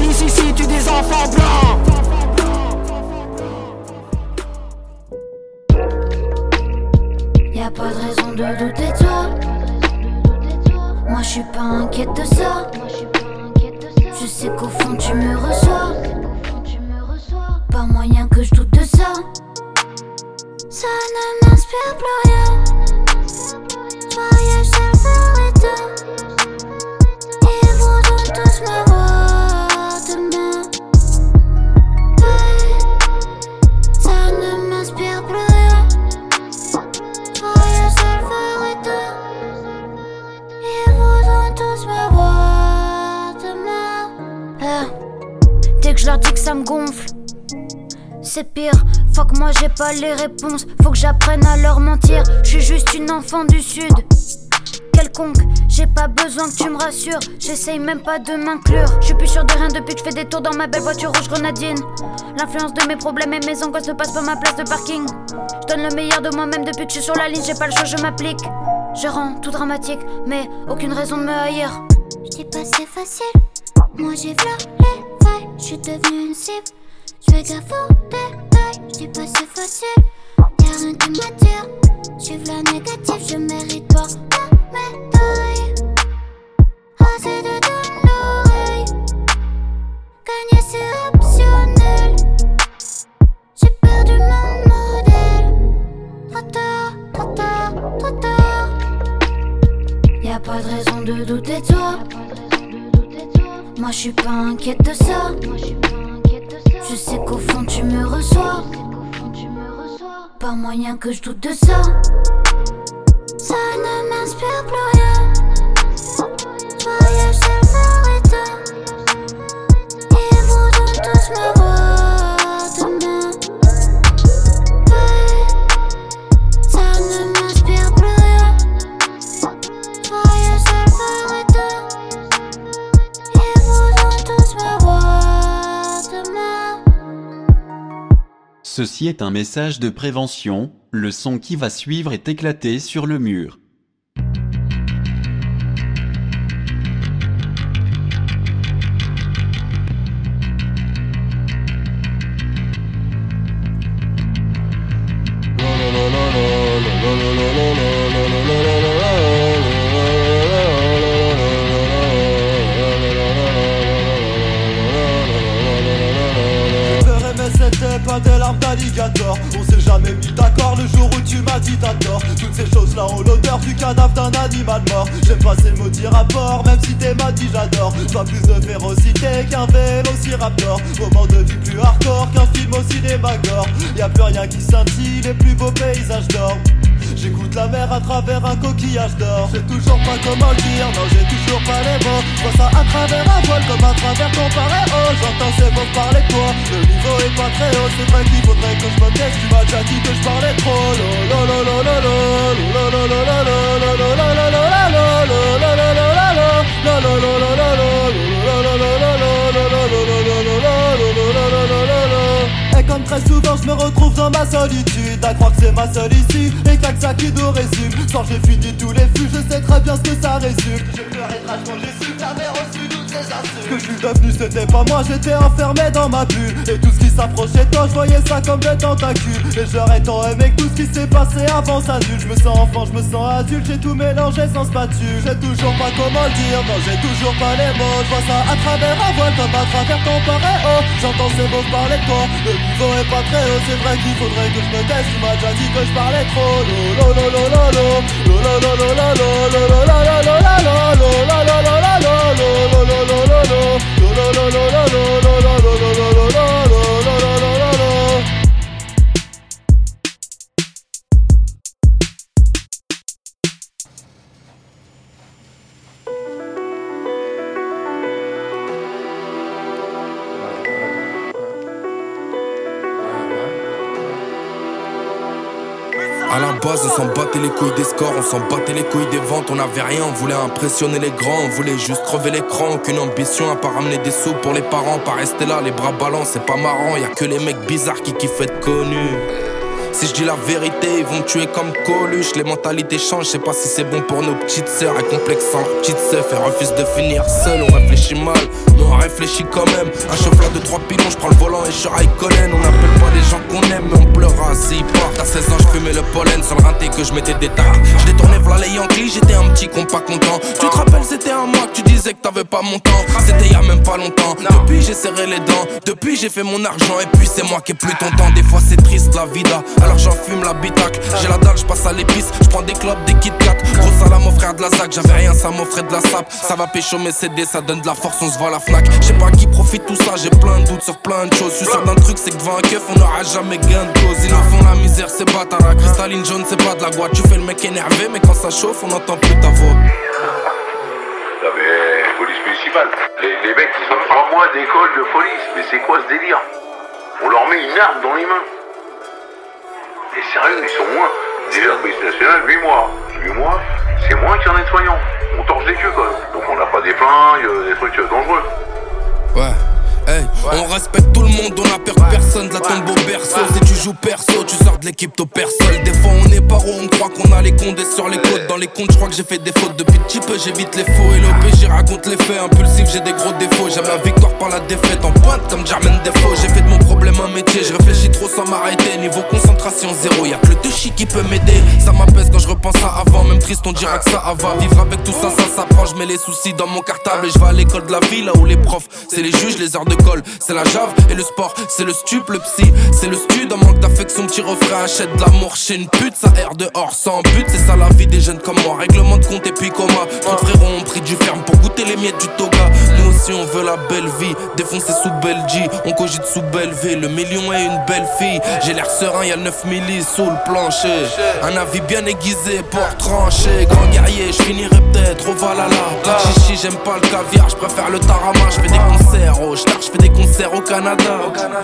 Police ici tue des enfants blancs. Y a pas de raison de douter de toi. Moi je suis pas inquiète de ça. J'ai pas les réponses, faut que j'apprenne à leur mentir, je suis juste une enfant du sud. Quelconque, j'ai pas besoin que tu me rassures, j'essaye même pas de m'inclure. Je suis plus sûr de rien depuis que je fais des tours dans ma belle voiture rouge grenadine. L'influence de mes problèmes et mes angoisses ne passe pas ma place de parking. Je donne le meilleur de moi-même depuis que je suis sur la ligne, j'ai pas le choix, je m'applique. Je rends tout dramatique, mais aucune raison de me haïr. Je dis pas c'est facile, moi j'ai v'là les failles, je suis devenue une cible. Je fais gaffe dis pas c'est facile, y'a rien qui m'attire. Je la négative, je mérite pas ma médaille. Assez de donner l'oreille, gagner c'est optionnel. J'ai perdu mon modèle, trop tard, trop tard, trop tard. Y'a pas de raison de douter de toi. Moi je suis pas inquiète de ça. Je sais qu'au fond tu me reçois. Pas moyen que je doute de ça. Ça ne m'inspire plus rien. Voyage seul s'arrête. Ils voudront tous me Ceci est un message de prévention. Le son qui va suivre est éclaté sur le mur. Cadavre d'un animal mort. J'aime pas ces maudits rapports même si t'es m'a dit j'adore. Pas plus de férocité qu'un vélociraptor. Moment de vie plus hardcore qu'un film au cinéma gore. Y'a plus rien qui scintille, les plus beaux paysages d'or J'écoute la mer à travers un coquillage d'or J'ai toujours pas comment le dire, non j'ai toujours pas les mots Je vois ça à travers un voile comme à travers ton paréo J'entends ces mots parler toi, le niveau est pas très haut C'est vrai qu'il faudrait que je me taise, tu m'as déjà dit que je parlais trop très souvent je me retrouve dans ma solitude. À croire que c'est ma seule issue Et ça qui nous résume. Quand j'ai fini tous les flux je sais très bien ce que ça résume. Je pleurais quand j'ai su que j'avais reçu Ce que je suis devenu c'était pas moi j'étais enfermé dans ma bulle Et tout ce qui s'approchait toi je voyais ça comme des tentacules Et j'aurais tant aimé que tout ce qui s'est passé avant ça nul Je me sens enfant je me sens adulte j'ai tout mélangé sans spatule J'ai toujours pas comment le dire non j'ai toujours pas les mots Je ça à travers un voile comme à travers ton paréo J'entends ces mots parler de toi Le niveau est pas très haut c'est vrai qu'il faudrait que je me taise Tu m'as déjà dit que je parlais trop Lo lo lo lo lo lo lo lo lo lo lo lo on s'en battait les couilles des scores, on s'en battait les couilles des ventes, on avait rien, on voulait impressionner les grands, on voulait juste crever l'écran, aucune ambition à pas ramener des sous pour les parents, pas rester là, les bras ballants, c'est pas marrant, y a que les mecs bizarres qui kiffent être connus. Si je dis la vérité, ils vont me tuer comme Coluche. Les mentalités changent, je sais pas si c'est bon pour nos petites sœurs. Et complexant, petites sœurs, elles refusent de finir seul. On réfléchit mal, mais on réfléchit quand même. Un chauffeur de trois pilons, je prends le volant et je suis Raikkonen. On n'appelle pas les gens qu'on aime, mais on pleura s'ils partent. À 16 ans, je fumais le pollen sur le rinté que je mettais des tacs. Je détournais v'là les Yankees, j'étais un petit con pas content. Tu te rappelles, c'était un mois que tu disais que t'avais pas mon temps. C'était y a même pas longtemps. Depuis, j'ai serré les dents. Depuis, j'ai fait mon argent. Et puis, c'est moi qui ai plus ton temps. Des fois, c'est triste la vida alors j'en fume la bitac. J'ai la dalle, je passe à l'épice, je prends des clubs, des Kit Kat. Gros mon frère de la ZAC, j'avais rien, ça m'offrait de la sape. Ça va pécho mes CD, ça donne de la force, on se voit la Fnac. Je sais pas qui profite tout ça, j'ai plein de doutes sur plein de choses. Je suis sûr d'un truc, c'est que devant un on n'aura jamais gain de cause. Ils nous font la misère, c'est bâtard. Cristalline jaune, c'est pas de la boîte. Tu fais le mec énervé, mais quand ça chauffe, on n'entend plus ta voix. mais police municipale. Les, les mecs, ils ont trois mois d'école de police. Mais c'est quoi ce délire? On leur met une arme dans les mains. Et sérieux, ils sont moins. Déjà, police nationale, 8 mois. 8 mois, c'est moins qu'un nettoyant. On torche des queues quand même. Donc on n'a pas des flingues, des trucs euh, dangereux. Ouais. Hey, on respecte tout le monde, on a peur que personne de la tombe au berceau. Si tu joues perso, tu sors de l'équipe, t'au personne. Des fois, on est paro, on croit qu'on a les condés sur les côtes. Dans les comptes, je crois que j'ai fait des fautes. Depuis petit peu, j'évite les faux et l'OP, j'y raconte les faits. Impulsif, j'ai des gros défauts. J'aime la victoire par la défaite. En pointe comme Jermaine Défaut. J'ai fait de mon problème un métier. Je réfléchis trop sans m'arrêter. Niveau concentration zéro, y'a que le touchy qui peut m'aider. Ça m'apaise quand je repense à avant. Même triste, on dira que ça va. Vivre avec tout ça, ça s'approche. Je mets les soucis dans mon cartable et je vais à l'école de la ville là où les profs, c'est les juges, les heures de C'est la jave et le sport, c'est le stup, le psy, c'est le stud. En manque d'affection, petit refrain, achète de l'amour chez une pute. Ça erre dehors sans but, c'est ça la vie des jeunes comme moi. Règlement de compte et puis coma. Trop frérots ont pris du ferme pour goûter les miettes du toga. Nous aussi, on veut la belle vie. Défoncer sous Belgie, on cogite sous Belleville. Le million est une belle fille. J'ai l'air serein, y'a 9 millis sous le plancher. Un avis bien aiguisé pour trancher. Grand guerrier, je finirai peut-être au Valhalla. Chichi, j'aime pas le caviar, je préfère le tarama. Je fais des concerts Star, je fais des concerts au Canada.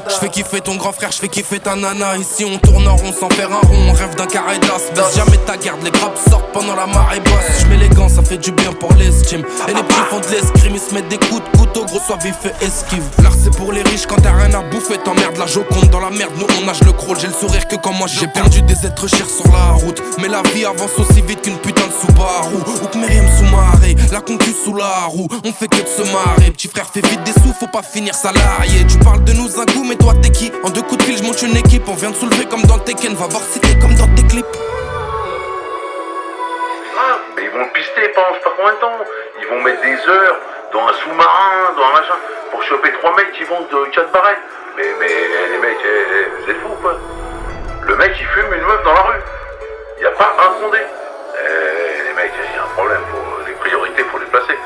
Je fais kiffer ton grand frère, je fais kiffer ta nana. Ici on tourne en rond sans faire un rond, on rêve d'un carré d'as. Baisse jamais ta garde, les grappes sortent pendant la marée basse. Je mets les gants, ça fait du bien pour l'estime. Et les petits font de l'escrime, ils se mettent des coups de couteau, gros soit vif et esquive. L'art c'est pour les riches quand t'as rien à bouffer, t'emmerdes la joconde dans la merde. Nous on nage le crawl, j'ai le sourire que quand moi j'ai perdu des êtres chers sur la route. Mais la vie avance aussi vite qu'une putain de Subaru. Ou que Myriam sous marée, la concu sous la roue. On fait que de se marrer, petit frère fait vite des sous, faut pas finir salarié. Tu parles de nous un coup, mais toi t'es qui En deux coups de fil, je monte une équipe. On vient de soulever comme dans Tekken, va voir si t'es comme dans tes clips. Ah, mais ils vont le pister pendant je sais pas combien de temps. Ils vont mettre des heures dans un sous-marin, dans un machin, pour choper trois mecs qui vendent de 4 barrettes. Mais, mais les mecs, eh, eh, vous êtes fous quoi. Le mec il fume une meuf dans la rue. Il n'y a pas un condé. Eh, les mecs, il y a un problème. Faut, les priorités, faut les placer.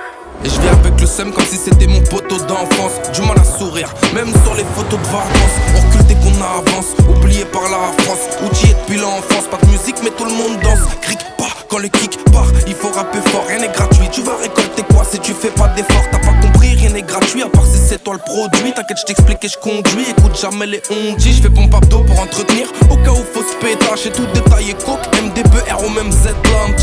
Et je viens avec le seum comme si c'était mon poteau d'enfance. Du mal à sourire, même sur les photos de vacances. On dès qu'on avance, oublié par la France. Outillé depuis l'enfance, pas de musique, mais tout le monde danse. Cric pas quand le kick part, il faut rapper fort, rien n'est gratuit. Tu vas récolter quoi si tu fais pas d'effort T'as pas compris, rien n'est gratuit, à part si c'est toi le produit. T'inquiète, je t'explique et je conduis. Écoute jamais les ondis, je fais pompe à dos pour entretenir. Au cas où faut se pétache et tout détaillé coke. MDB, R au même Z là,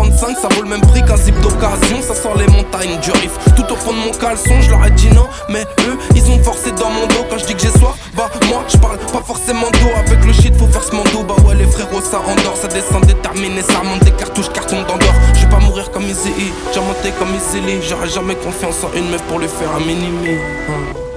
un petit 635, ça vaut le même prix qu'un zip d'occasion. Ça sort les montagnes du riff. Tout au fond de mon caleçon, je leur ai dit non, mais eux, ils ont forcé dans mon dos. Quand je dis que j'ai soif, bah moi, je parle pas forcément d'eau. Avec le shit, faut faire ce mando. Bah ouais, les frérots, ça endort, ça descend déterminé, ça remonte des cartouches, carton d'endort. Je vais pas mourir comme E, j'ai monté comme Lee. J'aurais jamais confiance en une meuf pour lui faire un mini-me. Hein.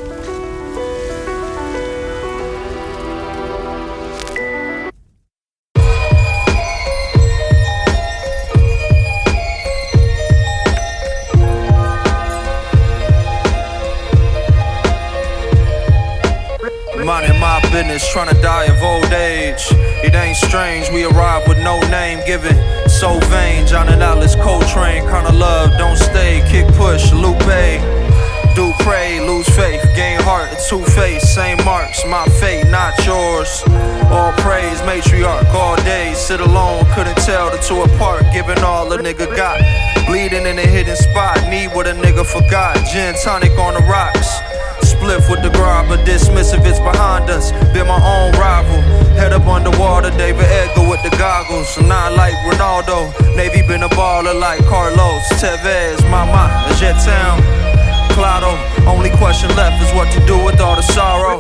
Business, trying to die of old age. It ain't strange, we arrive with no name given. So vain, John and Alice Coltrane. Kinda love, don't stay. Kick push, Lupe. Do pray, lose faith, gain heart, a two face, same marks, my fate, not yours. All praise, matriarch, all day, sit alone, couldn't tell the two apart, giving all a nigga got. Bleeding in a hidden spot, need what a nigga forgot. Gin tonic on the rocks. With the grabber, dismissive, it's behind us. Been my own rival. Head up underwater, David Edgar with the goggles. So not like Ronaldo. Navy been a baller like Carlos Tevez, Mama, Jet Town. Claro, only question left is what to do with all the sorrow.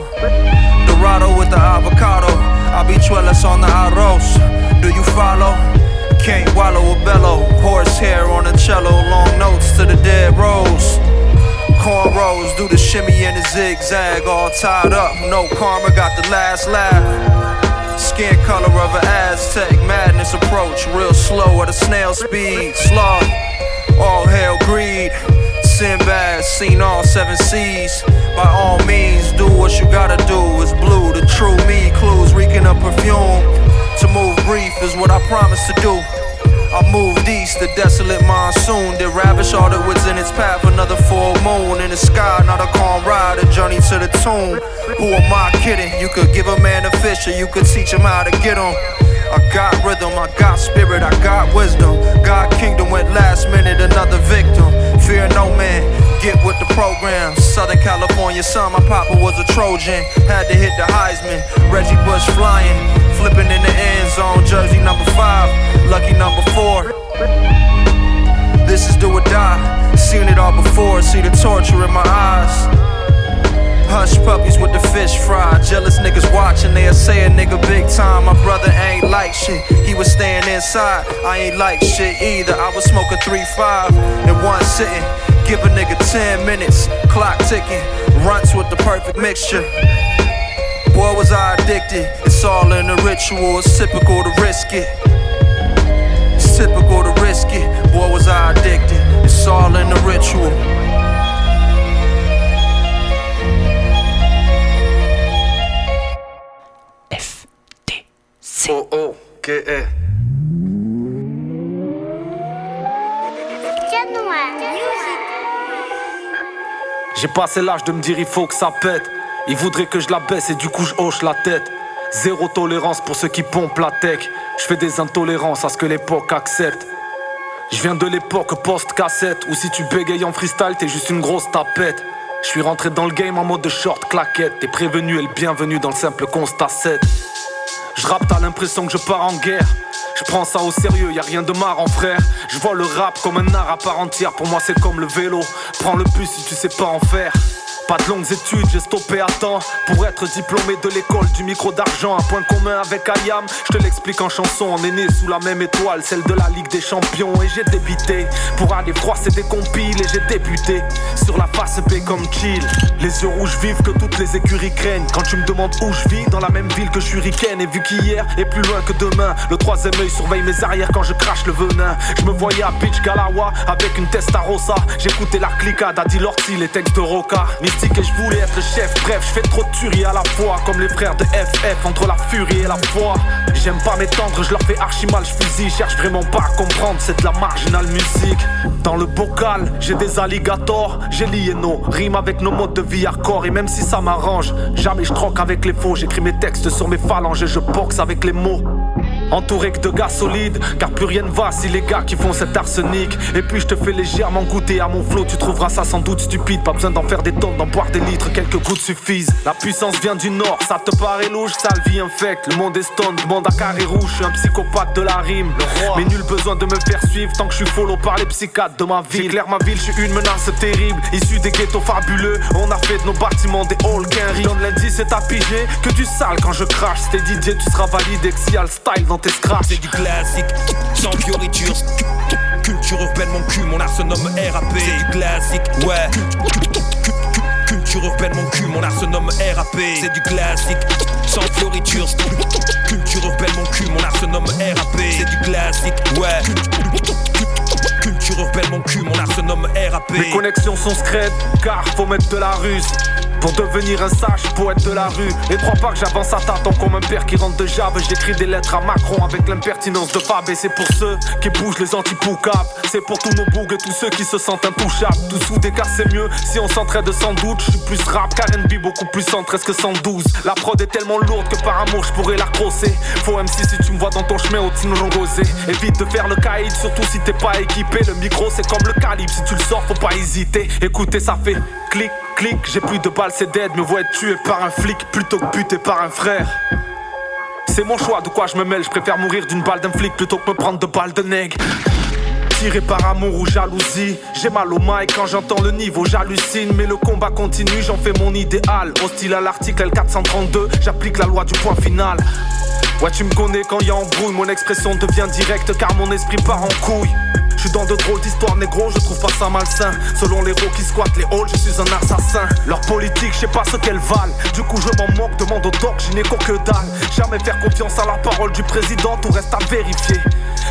Dorado with the avocado, habichuelas on the arroz. Do you follow? Can't wallow a bellow. Horsehair on a cello, long notes to the dead rose. Cornrows do the shimmy and the zigzag, all tied up. No karma, got the last laugh. Skin color of an Aztec, madness approach, real slow at a snail speed. Sloth, all hail greed. Sinbad, seen all seven seas. By all means, do what you gotta do. It's blue, the true me, clues reeking of perfume. To move brief is what I promise to do. I moved east, the desolate monsoon did ravish all that was in its path. Another full moon in the sky, not a calm ride, a journey to the tomb. Who am I kidding? You could give a man a fish, or you could teach him how to get him. I got rhythm, I got spirit, I got wisdom. God kingdom went last minute, another victim. Fear no man, get with the program. Southern California son, my papa was a Trojan. Had to hit the Heisman, Reggie Bush flying, flipping in the end zone. Jersey number five, lucky number four. This is do or die. Seen it all before, see the torture in my eyes. Hush puppies with the fish fry. Jealous niggas watching, they'll say a nigga big time. My brother ain't like shit, he was staying inside. I ain't like shit either. I was smoking 3-5 in one sitting. Give a nigga 10 minutes, clock ticking. Runts with the perfect mixture. Boy, was I addicted. It's all in the ritual, it's typical to risk it. It's typical to risk it. Boy, was I addicted. It's all in the ritual. Oh, oh, é. J'ai passé l'âge de me dire il faut que ça pète. Il voudrait que je la baisse et du coup je hoche la tête. Zéro tolérance pour ceux qui pompent la tech. Je fais des intolérances à ce que l'époque accepte. Je viens de l'époque post-cassette où si tu bégayes en freestyle, t'es juste une grosse tapette. Je suis rentré dans le game en mode de short claquette. T'es prévenu et le bienvenu dans le simple constat 7. Je rappe, t'as l'impression que je pars en guerre. Je prends ça au sérieux, y a rien de marrant frère. Je vois le rap comme un art à part entière. Pour moi c'est comme le vélo. Prends le bus si tu sais pas en faire. Pas de longues études, j'ai stoppé à temps pour être diplômé de l'école du micro d'argent. Un point commun avec Ayam, je te l'explique en chanson. On est né sous la même étoile, celle de la Ligue des Champions. Et j'ai débité pour aller froisser des compiles. Et j'ai débuté sur la face B comme chill. Les yeux rouges vivent que toutes les écuries craignent. Quand tu me demandes où je vis, dans la même ville que Shuriken. Et vu qu'hier est plus loin que demain, le troisième œil surveille mes arrières quand je crache le venin. Je me voyais à Beach Galawa avec une Testarossa. J'écoutais la cliquade à Dilorti, les textes de Roca et je voulais être le chef. Bref, je fais trop de tueries à la fois, comme les frères de FF entre la furie et la foi. J'aime pas m'étendre, je leur fais archi mal, je fusille. Cherche vraiment pas à comprendre, c'est de la marginale musique. Dans le bocal, j'ai des alligators, j'ai lié nos rimes avec nos modes de vie hardcore. Et même si ça m'arrange, jamais je troque avec les faux. J'écris mes textes sur mes phalanges et je boxe avec les mots. Entouré que de gars solides, car plus rien ne va si les gars qui font cet arsenic. Et puis je te fais légèrement goûter à mon flot, tu trouveras ça sans doute stupide. Pas besoin d'en faire des tonnes, d'en boire des litres, quelques gouttes suffisent. La puissance vient du nord, ça te paraît louche, sale vie infecte. Le monde est stone, demande à carré rouge, je suis un psychopathe de la rime. Mais nul besoin de me faire suivre tant que je suis follow par les psychiatres de ma ville. Claire ma ville, je suis une menace terrible, issue des ghettos fabuleux. On a fait de nos bâtiments des halls qu'un riz. Donne l'indice c'est à piger, que du sale quand je crache. C'était DJ, tu seras validé, que si le style dans tes scraps. C'est du classique, sans fioriture. Culture urbaine, mon cul, mon art se nomme RAP. C'est du classique, ouais. Culture urbaine, mon cul, mon art se nomme RAP. C'est du classique, sans fioriture. Culture urbaine, mon cul, mon art se nomme RAP. C'est du classique, ouais. Culture urbaine, mon cul, mon art se nomme RAP. Mes connexions sont secrètes, car faut mettre de la ruse. Pour devenir un sage poète de la rue. Les trois pas que j'avance à tâtons comme un père qui rentre de jave J'écris des lettres à Macron avec l'impertinence de Fab. Et c'est pour ceux qui bougent les antipoucables C'est pour tous nos bougs et tous ceux qui se sentent intouchables. Tout soudé car c'est mieux si on s'entraide sans doute. Je suis plus rap qu'R&B, beaucoup plus 113 que 112 La prod est tellement lourde que par amour je pourrais la crosser. Faut MC si tu me vois dans ton chemin au Tino Rosé. Évite de faire le caïd surtout si t'es pas équipé. Le micro c'est comme le calibre, si tu le sors faut pas hésiter. Écoutez ça fait clic j'ai plus de balles, c'est dead, me vois être tué par un flic plutôt que buté par un frère. C'est mon choix, de quoi je me mêle, je préfère mourir d'une balle d'un flic plutôt que me prendre de balles de nègre. tiré par amour ou jalousie. J'ai mal au mic quand j'entends le niveau, j'hallucine. Mais le combat continue, j'en fais mon idéal. Hostile à l'article L432, j'applique la loi du point final. Ouais, tu me connais quand y embrouille, mon expression devient directe car mon esprit part en couille. Je suis dans de drôles d'histoires négro, je trouve pas ça malsain. Selon les héros qui squattent les halls, je suis un assassin. Leur politique, je sais pas ce qu'elles valent. Du coup, je m'en moque, demande au doc, je n'ai que dalle. Jamais faire confiance à la parole du président, tout reste à vérifier.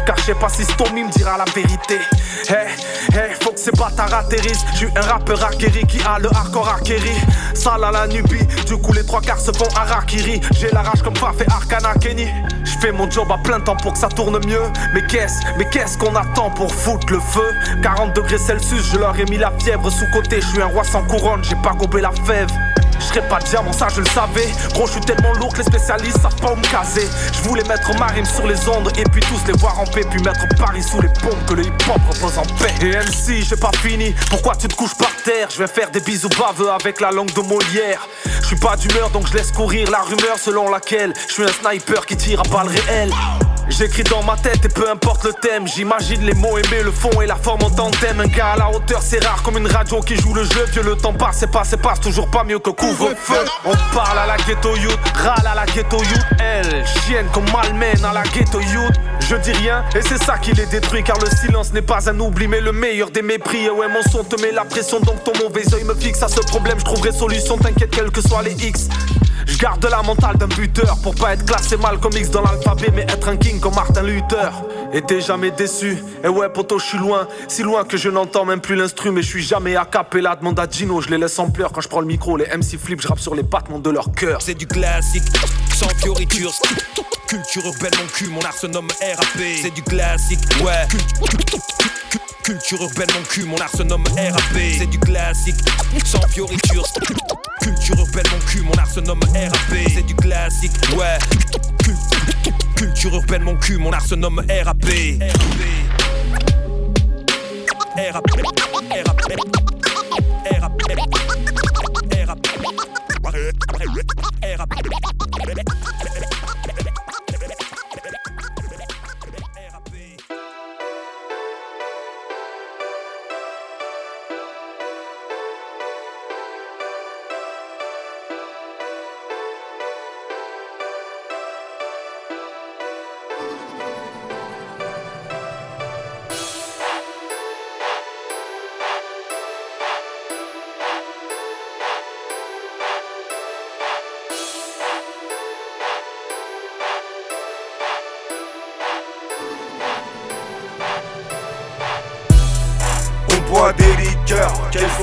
Car je sais pas si Stomy me dira la vérité. Hey, hey, faut que ces bâtards atterrissent. Je suis un rappeur acquéri qui a le hardcore acquéri. Sale à la nubie, du coup les trois quarts se font harakiri. J'ai la rage comme Faf et Arcana Kenny. Je fais mon job à plein temps pour que ça tourne mieux. Mais qu'est-ce, mais qu'est-ce qu'on attend pour foutre le feu? 40 degrés Celsius, je leur ai mis la fièvre sous côté. Je suis un roi sans couronne, j'ai pas gobé la fève. Je serais pas diamant, ça je le savais. Gros, je suis tellement lourd que les spécialistes savent pas où me caser. Je voulais mettre ma rime sur les ondes et puis tous les voir en paix. Puis mettre Paris sous les pompes que le hip-hop repose en paix. Et MC, j'ai pas fini. Pourquoi tu te couches par terre? Je vais faire des bisous baveux avec la langue de Molière. Je suis pas d'humeur donc je laisse courir la rumeur selon laquelle je suis un sniper qui tire à balles réelles. J'écris dans ma tête et peu importe le thème, j'imagine les mots aimés, le fond et la forme en tandem. Un gars à la hauteur, c'est rare comme une radio qui joue le jeu. Vieux, le temps passe et passe et passe, toujours pas mieux que couvre-feu. On parle à la ghetto youth, râle à la ghetto youth. Elle, chienne comme malmène à la ghetto youth. Je dis rien et c'est ça qui les détruit car le silence n'est pas un oubli mais le meilleur des mépris. Ouais, mon son te met la pression donc ton mauvais oeil me fixe à ce problème. Je trouverai solution, t'inquiète, quels que soient les X. Je garde la mentale d'un buteur pour pas être classé mal comme X dans l'alphabet, mais être un king comme Martin Luther. Et t'es jamais déçu. Et ouais, poto, je suis loin, si loin que je n'entends même plus l'instru, mais je suis jamais à capella. Demande à Gino, je les laisse en pleurs quand je prends le micro. Les MC flip, je rappe sur les battements de leur cœur. C'est du classique, sans fioriture. Culture urbaine, mon cul, mon art se nomme RAP. C'est du classique, ouais. Culture urbaine, mon cul, mon art se nomme RAP. C'est du classique, sans fioriture. Culture urbaine, mon cul, mon art se nomme RAP. C'est du classique, ouais. Culture urbaine, mon cul, mon art se nomme RAP. RAP. RAP. On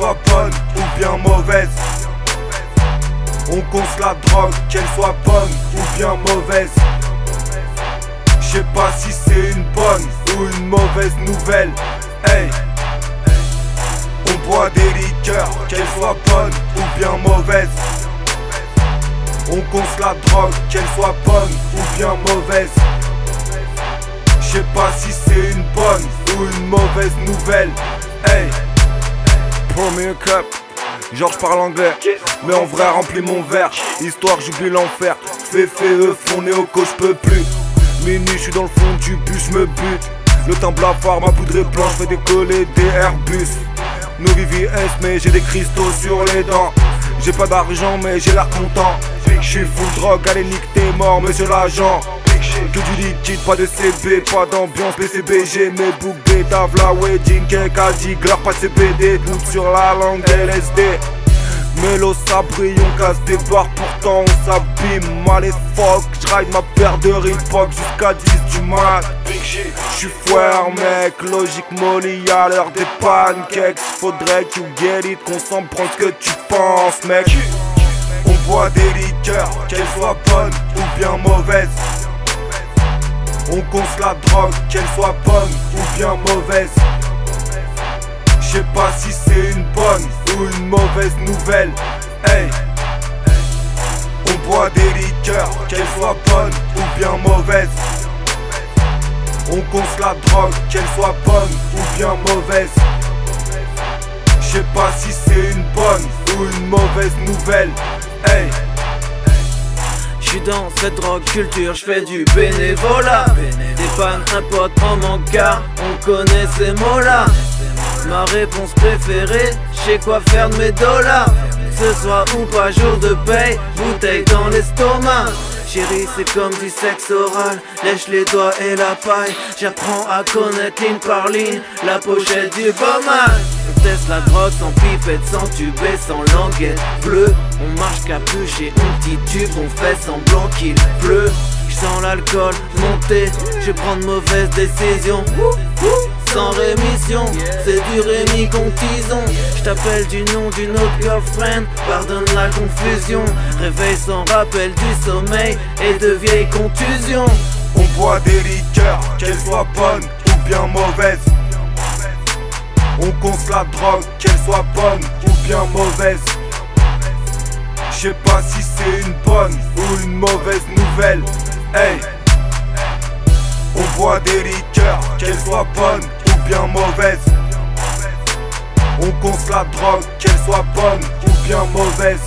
soient bonnes ou bien mauvaises. On conce la drogue, qu'elle soit bonne ou bien mauvaise. Je sais pas si c'est une bonne ou une mauvaise nouvelle. Hey. On boit des liqueurs, qu'elles soient bonnes ou bien mauvaises. On conce la drogue, qu'elle soit bonne ou bien mauvaise. Je sais pas si c'est une bonne ou une mauvaise nouvelle. Hey, premier cup, genre je parle anglais, mais en vrai remplis mon verre, histoire j'oublie l'enfer. Fais feu, fourné au co, je peux plus. Minuit, je suis dans le fond du bus, me bute. Le temps blafard, ma poudre est blanche, fais décoller des Airbus. Nous VVS, mais j'ai des cristaux sur les dents. J'ai pas d'argent, mais j'ai l'air content. J'suis full drogue, allez nique t'es mort, monsieur l'agent. Que du liquide, pas de CB, pas d'ambiance, PCBG, mes boucs bêta, v'la wedding, cake, Adigler, pas de CBD, doute sur la langue LSD. Mélo on casse des barres, pourtant on s'abîme. Mal et fuck, j'ride ma paire de Reebok jusqu'à 10 du mat. J'suis foire, mec, logique molly, à l'heure des pancakes. Faudrait que you get it, qu'on s'en prend ce que tu penses, mec. On boit des liqueurs, qu'elles soient bonnes ou bien mauvaises. On conce la drogue, qu'elle soit bonne ou bien mauvaise. Je sais pas si c'est une bonne ou une mauvaise nouvelle. Hey. On boit des liqueurs, qu'elles soient bonnes ou bien mauvaises. On conce la drogue, qu'elle soit bonne ou bien mauvaise. Je sais pas si c'est une bonne ou une mauvaise nouvelle. Hey. Suis dans cette drogue culture, je fais du bénévolat. Dépanne un pote en manque on connaît ces mots-là. Ma réponse préférée, je quoi faire de mes dollars. Ce soir ou pas, jour de paye, bouteille dans l'estomac. Chérie, c'est comme du sexe oral, lèche les doigts et la paille. J'apprends à connaître ligne par ligne, la pochette du mal La drogue sans pipette, sans tube et sans languette bleue. On marche capuché, on titube, on fait semblant qu'il pleut. J'sens l'alcool monter, je prends de mauvaises décisions sans rémission. C'est du Rémi Contison. Je du nom d'une autre girlfriend. Pardonne la confusion. Réveil sans rappel du sommeil et de vieilles contusions. On boit des liqueurs, qu'elles soient bonnes ou bien mauvaises. On conce la drogue, qu'elle soit bonne ou bien mauvaise. Je sais pas si c'est une bonne ou une mauvaise nouvelle. Hey, on boit des liqueurs, qu'elles soient bonnes bien mauvaise. On conce la drogue, qu'elle soit bonne ou bien mauvaise.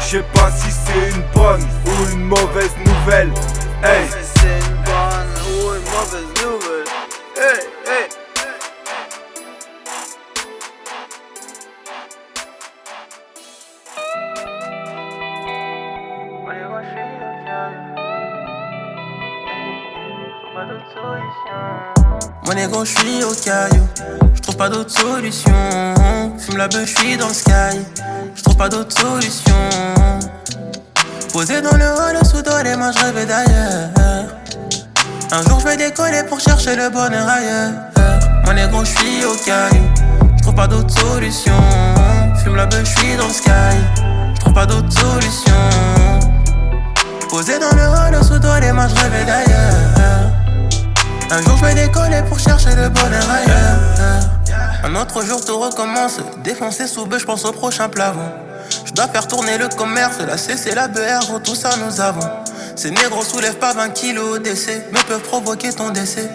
Je sais pas si c'est une bonne ou une mauvaise nouvelle. Bonne ou hey. Mon ego, je suis au caillou. Je trouve pas d'autre solution. Fume la beuh, je dans le sky. Je trouve pas d'autre solution. Posé dans le hall, sous dos, les mains, je rêvais d'ailleurs. Un jour, je vais décoller pour chercher le bonheur ailleurs. Mon ego, je suis au caillou. Je trouve pas d'autre solution. Fume la beuh, je dans le sky. Je trouve pas d'autre solution. Posé dans le hall, sous dos, les mains, je d'ailleurs. Un jour je vais décoller pour chercher le bonheur ailleurs. Un autre jour tout recommence. Défoncer sous bœuf, je pense au prochain plafond. Je dois faire tourner le commerce, la CC, la BR, tout ça nous avons. Ces négros soulèvent pas 20 kilos décès, mais peuvent provoquer ton décès.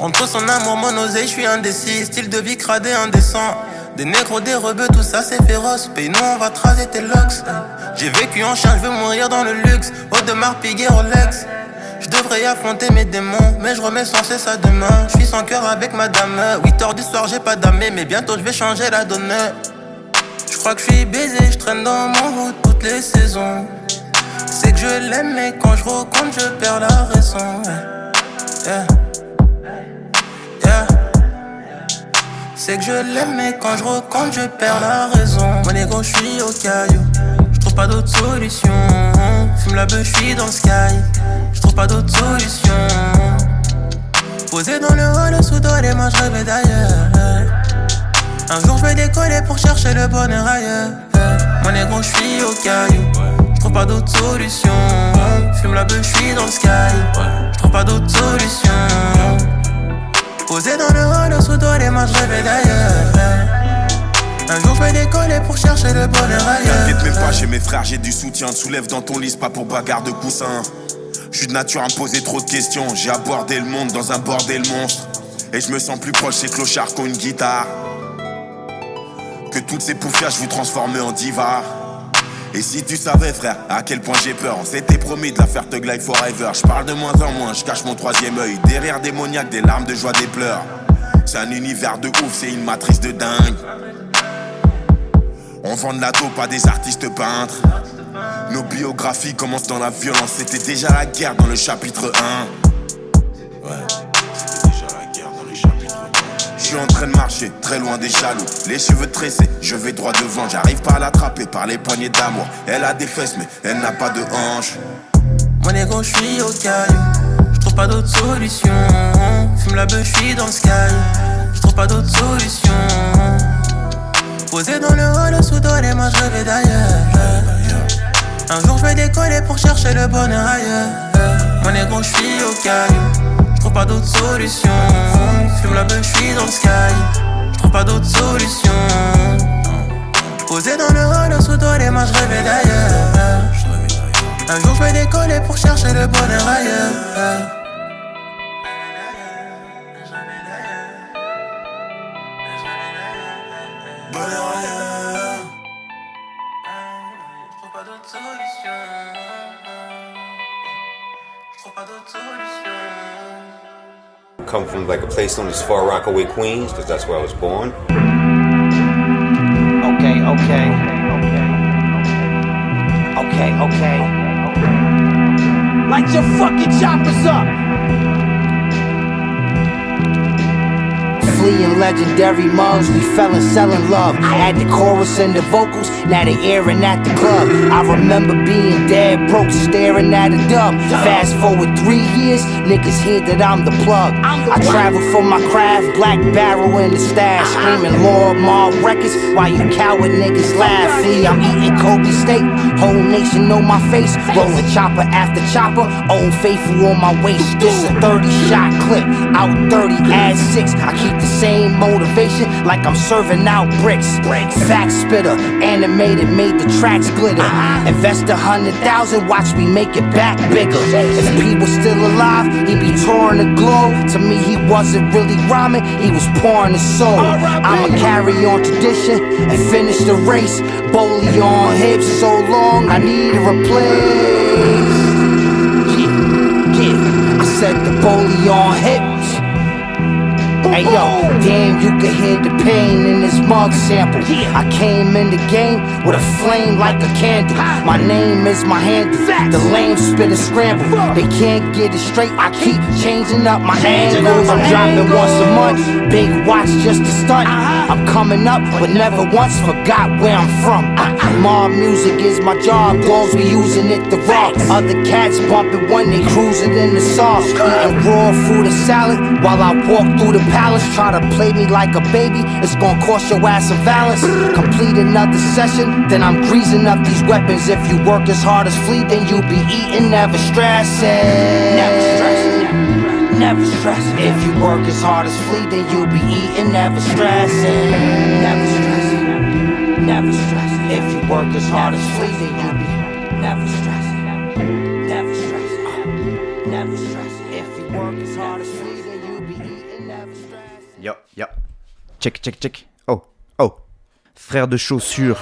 Entre son amour, mon oseille, je suis indécis. Style de vie cradé, indécent. Des négros, des rebeux, tout ça c'est féroce. Paye-nous, on va tracer tes locks. J'ai vécu en chien, je veux mourir dans le luxe. Audemars, Piguet, Rolex. Je devrais affronter mes démons, mais je remets sans cesse à demain. Je suis sans cœur avec madame. 8h du soir, j'ai pas d'amé, mais bientôt je vais changer la donne. Je crois que je suis baisé, je traîne dans mon route toutes les saisons. C'est que je l'aime, mais quand je recompte, je perds la raison. C'est que je l'aime, mais quand je recompte, je perds la raison. Mon ego, je suis au caillou. Je trouve pas d'autre solution. Fume la beuh, je suis dans le sky pas d'autre solution. Posé dans le hall, sous dos, les mains, je rêvais d'ailleurs. Un jour, je vais décoller pour chercher le bonheur ailleurs. Mon ego, je suis au caillou. Je trouve pas d'autre solution. Fume la beuh, je suis dans le sky. Je trouve pas d'autre solution. Posé dans le hall, sous dos, les mains, je rêvais d'ailleurs. Un jour je vais décoller pour chercher le bonheur ailleurs. T'inquiète même pas, j'ai mes frères, j'ai du soutien. Soulève dans ton lit, pas pour bagarre de coussin. Je suis de nature à me poser trop de questions. J'ai abordé le monde dans un bordel monstre. Et je me sens plus proche ces clochards qu'ont une guitare. Que toutes ces poufias, je vous en diva. Et si tu savais, frère, à quel point j'ai peur, on s'était promis de la faire Thug Life Forever. Je parle de moins en moins, je cache mon troisième œil. Derrière démoniaque, des larmes de joie, des pleurs. C'est un univers de ouf, c'est une matrice de dingue. On vend de la dope à des artistes peintres. Nos biographies commencent dans la violence. C'était déjà la guerre dans le chapitre 1. Ouais, c'était déjà la guerre dans le chapitre 1. Je suis en train de marcher, très loin des jaloux. Les cheveux tressés, je vais droit devant. J'arrive pas à l'attraper par les poignées d'amour. Elle a des fesses, mais elle n'a pas de hanches. Mon ego, je au caillou. Je trouve pas d'autre solution. Fume la beuh, je dans le sky. Je trouve pas d'autre solution. Posé dans le hall, sous dos, les mains, je vais d'ailleurs. Un jour je vais décoller pour chercher le bonheur ailleurs. Mon ego, je suis au caillou. Je trouve pas d'autre solution. Fume la beuh, je suis dans le sky. Je trouve pas d'autre solution. Posé dans le hall, sous toi les mains, je rêvais d'ailleurs. Un jour je vais décoller pour chercher le bonheur ailleurs. Bonheur Come from like a place known as Far Rockaway, Queens, because that's where I was born. Okay, okay. Okay, okay. Light your fucking choppers up. Fleeing legendary mugs, we fell in selling love. I Had the chorus and the vocals, now they airing at the club. I remember being dead broke, staring at a dub. Fast forward three years, niggas hear that I'm the plug. I travel for my craft, black barrel in the stash, screaming Lord Mar records while you coward niggas laugh. Flee, I'm eating Kobe steak, whole nation know my face, rolling chopper after chopper, old faithful on my waist. This a 30 shot clip, out 30, add six. I keep the same motivation like I'm serving out bricks. bricks. Fact spitter, animated, made the tracks glitter. Invest a hundred thousand, watch me make it back bigger. If P was still alive, he'd be touring the globe. To me, he wasn't really rhyming, he was pouring his soul. I'ma carry on tradition and finish the race. Bowley on hips so long, I need a replace. Yeah, yeah. I said the Bowley on hips. Hey yo, damn, you can hear the pain in this mug sample. I came in the game with a flame like a candle. My name is my handle. The lame spit a scramble. They can't get it straight. I keep changing up my angles. I'm dropping once a month. Big watch just to stunt. I'm coming up, but never once forgot where I'm from. My music is my job. Dogs be using it the rock. Other cats bumping when they cruising in the sauce. Eating raw food and salad while I walk through the palace. Try to play me like a baby, it's gonna cost your ass a balance. Complete another session, then I'm greasing up these weapons. If you work as hard as Fleet, then you'll be eating, never stressing. Never stressing. Never stressing. If you work as hard as Fleet, then you'll be eating, never stressing. Never stressing. Never stressing. If you work as hard as Fleet, then you'll be never stressing. Check, check, check. Oh, oh. Frère de chaussures.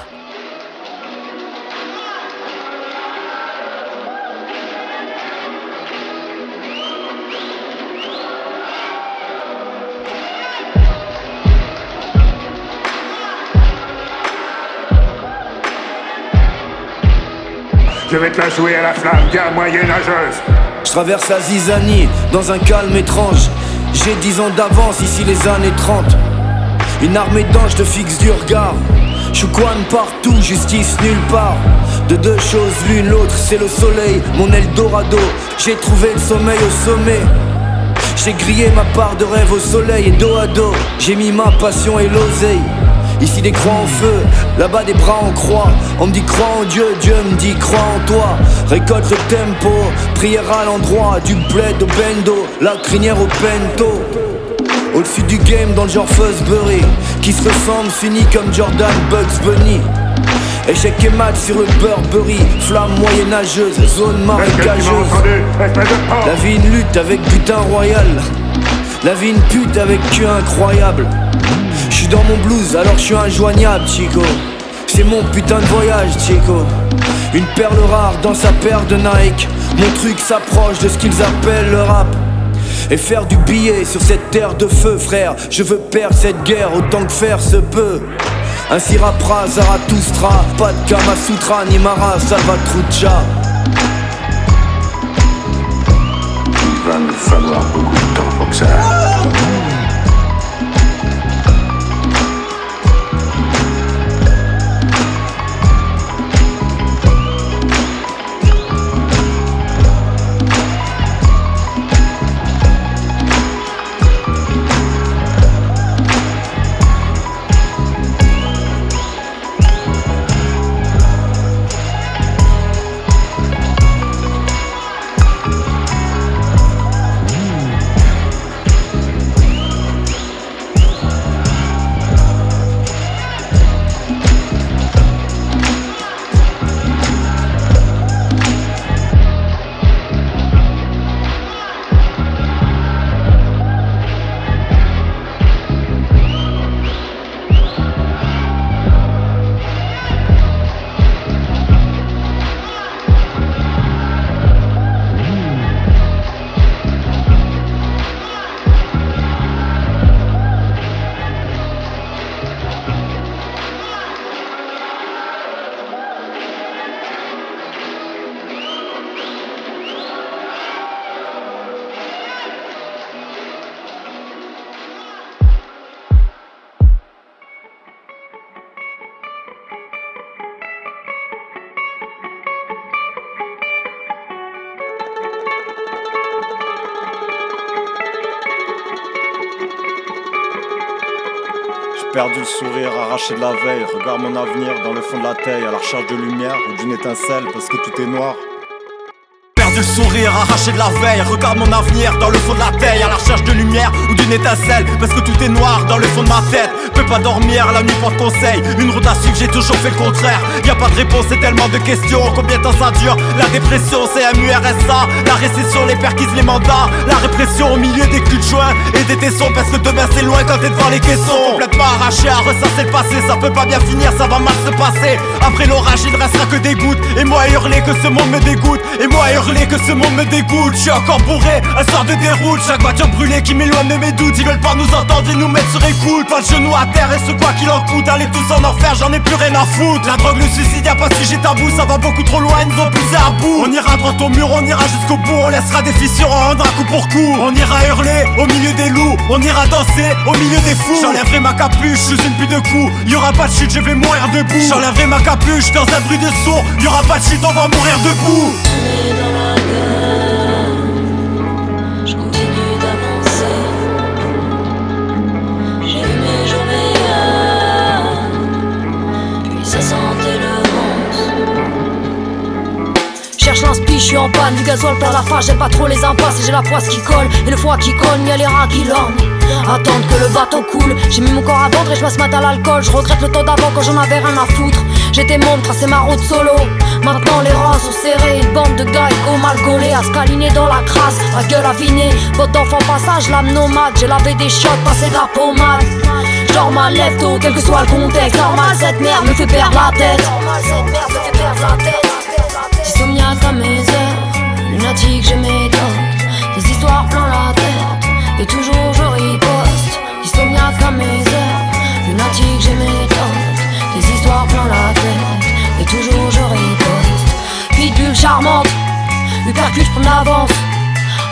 Je vais te la jouer à la flamme, guerre moyenâgeuse. Je traverse la zizanie dans un calme étrange. J'ai 10 ans d'avance, ici les années 30. Une armée d'anges te fixe du regard. Chouquan partout, justice nulle part. De deux choses l'une, l'autre, c'est le soleil, mon Eldorado. J'ai trouvé le sommeil au sommet. J'ai grillé ma part de rêve au soleil et dos à dos. J'ai mis ma passion et l'oseille. Ici des croix en feu, là-bas des bras en croix. On me dit crois en Dieu, Dieu me dit crois en toi. Récolte le tempo, prière à l'endroit, du bled au bendo, la crinière au bento. Au-dessus du game dans le genre Fuzzbury Qui se ressemble, s'unit comme Jordan Bugs Bunny. Échec et mat sur le Burberry Flamme moyenâgeuse, zone marécageuse. La vie une lutte avec butin royal. La vie une pute avec cul incroyable. J'suis dans mon blues alors j'suis injoignable Chico. C'est mon putain de voyage Chico. Une perle rare dans sa paire de Nike. Mon truc s'approche de ce qu'ils appellent le rap et faire du billet sur cette terre de feu, frère. Je veux perdre cette guerre autant que faire se peut. Ainsi rappera Zarathustra, pas de Kamasutra ni Mara Salvatrucha. Perdu le sourire, arraché de la veille. Regarde mon avenir dans le fond de la taille, à la recherche de lumière ou d'une étincelle, parce que tout est noir. Le sourire, arraché de la veille. Regarde mon avenir dans le fond de la taille, à la recherche de lumière ou d'une étincelle, parce que tout est noir dans le fond de ma tête. Peux pas dormir, la nuit de conseil. Une route à suivre, j'ai toujours fait le contraire. Y a pas de réponse, c'est tellement de questions. Combien de temps ça dure? La dépression, c'est MURSA. La récession, les perquises, les mandats. La répression au milieu des culs de joint et des tessons, parce que demain c'est loin quand t'es devant les caissons. Complètement arraché à ressasser le passé, ça peut pas bien finir, ça va mal se passer. Après l'orage, il ne restera que des gouttes. Et moi à hurler que ce monde me dégoûte. Et moi à hurler que ce monde me dégoûte. Je suis encore bourré, un sort de déroute. Chaque voiture brûlée qui m'éloigne de mes doutes. Ils veulent pas nous entendre et nous mettre sur écoute. Pas de genoux à terre et ce quoi qu'il en coûte. Allez tous en enfer, j'en ai plus rien à foutre. La drogue, le suicide, y a pas de sujet tabou. Ça va beaucoup trop loin, ils nous ont poussé à bout. On ira droit au mur, on ira jusqu'au bout. On laissera des fissures, on rendra coup pour coup. On ira hurler au milieu des loups. On ira danser au milieu des fous. J'enlèverai ma capuche, je une pluie de coups. Y aura pas de chute, je vais mourir debout. J'enlèverai ma capuche dans un bruit de sourd. Y aura pas de chute, on va mourir debout. Suis en panne, du gasoil plein la face, j'ai pas trop les impasses j'ai la poisse qui colle et le foie qui cogne, y'a les rats qui lorgnent. Attendre que le bateau coule, j'ai mis mon corps à vendre et je passe matin à l'alcool, je regrette le temps d'avant quand j'en avais rien à foutre. J'étais monde, tracé ma route solo. Maintenant les rangs sont serrés, une bande de gars mal gaulés, à se câliner dans la crasse, la gueule avinée, botte d'enfant passage, l'âme nomade, j'ai lavé des shots, passé de la pommade. Genre ma lève tôt, quel que soit le contexte, normal cette merde me fait perdre la tête. Normal cette merde me fait perdre la tête. À lunatique mes tocs Des histoires plein la tête, et toujours je riposte. Insomniaque à mes heures, lunatique mes tocs Des histoires plein la tête, et toujours je riposte. Pitbull charmante, hypercute je prends l'avance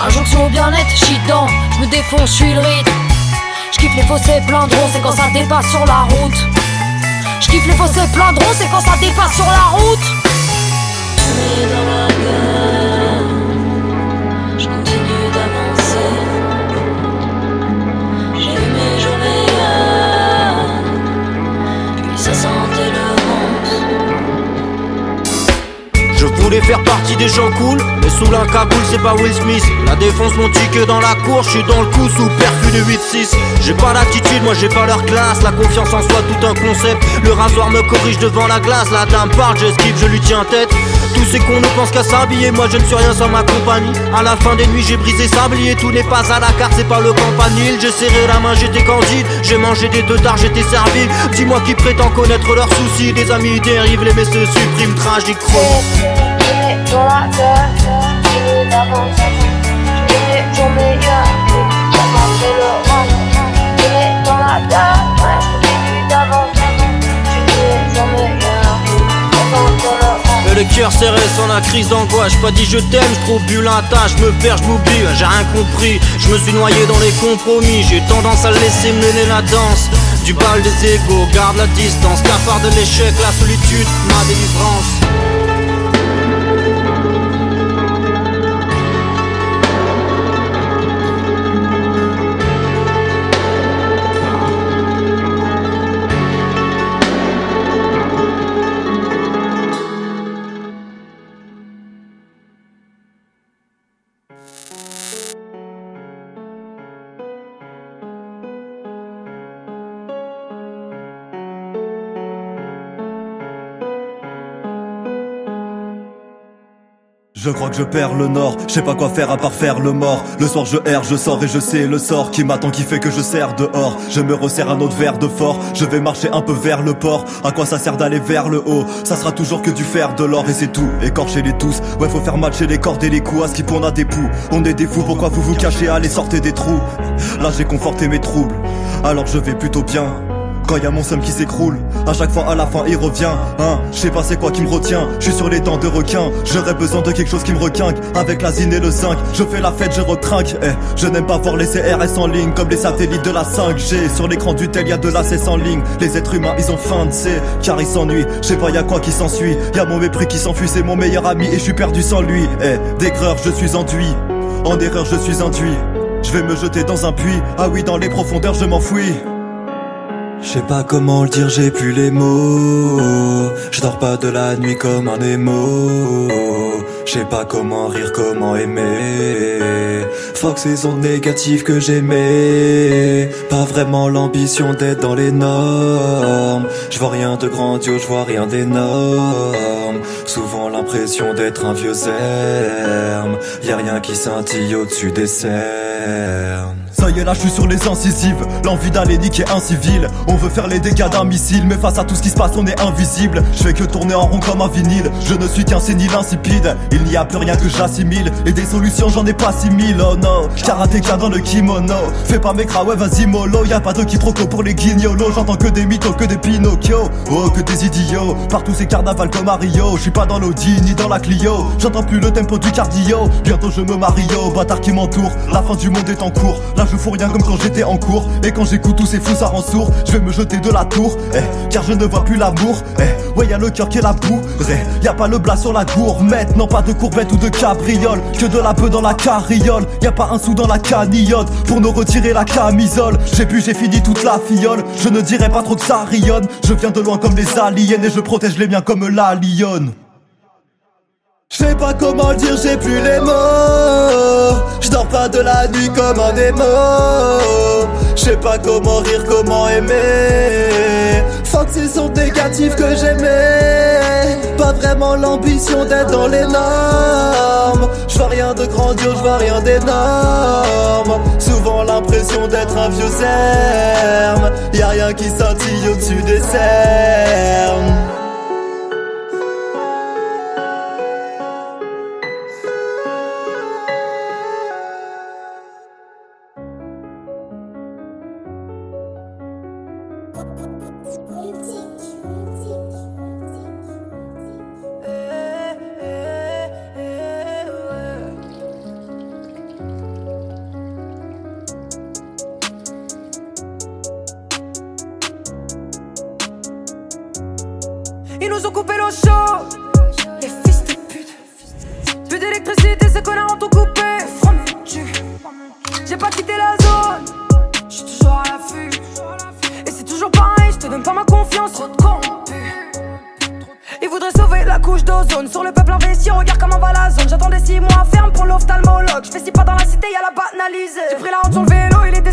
Injonction au bien-être, j'suis dedans, je me défonce, je suis le rythme. J'kiffe les fossés plein de c'est quand ça dépasse sur la route. J'kiffe les fossés plein de c'est quand ça dépasse sur la route voulais faire partie des gens cool, mais sous la cagoule c'est pas Will Smith. La défense mon ticket dans la cour, je suis dans le coup sous perfus de 8-6. J'ai pas l'attitude, moi j'ai pas leur classe. La confiance en soi, tout un concept. Le rasoir me corrige devant la glace. La dame parle, je skip, je lui tiens tête. Tous ces cons ne pensent qu'à s'habiller, moi je ne suis rien sans ma compagnie. À la fin des nuits, j'ai brisé sablier. Tout n'est pas à la carte, c'est pas le campanile. J'ai serré la main, j'étais candide. J'ai mangé des deux dards, j'étais servi. Dis-moi qui prétend connaître leurs soucis. Des amis dérivent, les messieurs suppriment, tragique le cœur serré sans la crise d'angoisse. Pas dit je t'aime, je bu l'inta Je me perds, je m'oublie, j'ai rien compris Je me suis noyé dans les compromis. J'ai tendance à laisser mener la danse. Du bal des égaux, garde la distance. Cafard de l'échec, la solitude, ma délivrance Je crois que je perds le nord, je sais pas quoi faire à part faire le mort. Le soir je erre, je sors et je sais le sort qui m'attend, qui fait que je sers dehors. Je me resserre un autre verre de fort, je vais marcher un peu vers le port. À quoi ça sert d'aller vers le haut? Ça sera toujours que du fer, de l'or et c'est tout. Écorcher les tous, ouais faut faire matcher les cordes et les coups. À ce qui des poux, on est des fous, pourquoi vous vous cachez? Allez sortez des trous. Là j'ai conforté mes troubles, alors je vais plutôt bien. Quand y mon somme qui s'écroule, à chaque fois à la fin il revient, hein, je sais pas c'est quoi qui me retient, je suis sur les dents de requin, j'aurais besoin de quelque chose qui me requinque, avec la zine et le zinc, je fais la fête, je retrinque, eh, je n'aime pas voir les CRS en ligne, comme les satellites de la 5G, sur l'écran du tel y a de la cesse en ligne, les êtres humains ils ont faim de c'est, car ils s'ennuient, je sais pas y quoi qui s'ensuit, y a mon mépris qui s'enfuit, c'est mon meilleur ami et je suis perdu sans lui, eh, d'aigreur je suis enduit, en erreur je suis induit, je vais me jeter dans un puits, ah oui dans les profondeurs je m'enfuis. Je sais pas comment le dire, j'ai plus les mots. Je dors pas de la nuit comme un émo. Je sais pas comment rire, comment aimer. Fuck ces ondes négatives que j'aimais. Pas vraiment l'ambition d'être dans les normes. Je vois rien de grandiose, je vois rien d'énorme. Souvent l'impression d'être un vieux zerme. Y a rien qui scintille au-dessus des cernes. Ça y est là je suis sur les incisives. L'envie d'aller niquer un civil. On veut faire les dégâts d'un missile Mais face à tout ce qui se passe on est invisible. Je fais que tourner en rond comme un vinyle. Je ne suis qu'un sénile insipide. Il n'y a plus rien que j'assimile. Et des solutions j'en ai pas six mille Oh no. Karatéka dans le kimono. Fais pas mes ouais vas-y mollo. Y'a pas de quiproquo pour les guignolos. J'entends que des mythos que des Pinocchio. Oh que des idiots. Partout ces carnavals comme à Rio. Je suis pas dans l'Audi ni dans la Clio. J'entends plus le tempo du cardio. Bientôt je me marie au bâtard qui m'entoure. La fin du monde est en cours je fous rien comme quand j'étais en cours. Et quand j'écoute tous ces fous ça rend sourd. Je vais me jeter de la tour eh, Car je ne vois plus l'amour eh, Ouais y'a le cœur qui est la boue eh, Y'a pas le blas sur la gourmette Non pas de courbette ou de cabriole Que de la peu dans la carriole. Y'a pas un sou dans la canillote Pour nous retirer la camisole. J'ai bu j'ai fini toute la fiole. Je ne dirais pas trop que ça rayonne. Je viens de loin comme les aliens Et je protège les miens comme la lionne je sais pas comment le dire, j'ai plus les mots. Je dors pas de la nuit comme un démon. Je sais pas comment rire, comment aimer. Fuck ces sons négatifs que j'aimais. Pas vraiment l'ambition d'être dans les normes. Je vois rien de grandiose, je vois rien d'énorme. Souvent l'impression d'être un vieux zerme. Y a rien qui scintille au-dessus des cernes. Ils nous ont coupé l'eau chaude. Les fils de pute. Plus d'électricité, ces connards ont tout coupé. J'ai pas quitté la zone. J'suis toujours à l'affût. Et c'est toujours pareil, j'te donne pas ma confiance. Trop de ils voudraient sauver la couche d'ozone Sur le peuple investi, regarde comment va la zone J'attendais 6 mois ferme pour l'ophtalmologue Je fais 6 pas dans la cité, y'a la banalisée J'ai pris la honte sur le vélo, il était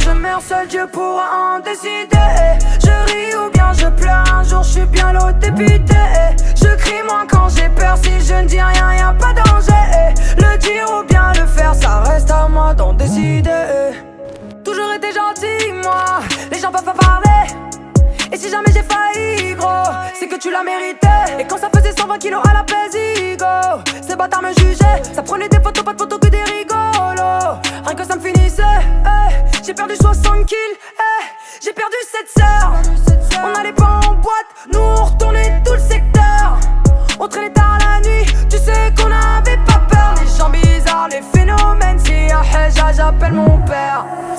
je meurs seul, Dieu pourra en décider. Je ris ou bien je pleure, un jour je suis bien l'autre député. Je crie moins quand j'ai peur, si je ne dis rien, y'a pas danger. Le dire ou bien le faire, ça reste à moi d'en décider. Toujours été gentil, moi, les gens peuvent pas parler. Et si jamais j'ai failli, gros, c'est que tu l'as mérité. Et quand ça faisait 120 kilos à la go Ces bâtards me jugeaient, ça prenait des photos, pas de photos que des rigolos. Rien que ça me finissait, eh. j'ai perdu 60 kills, eh. j'ai perdu 7 sœurs. On allait pas en boîte, nous on retournait tout le secteur. On traînait tard la nuit,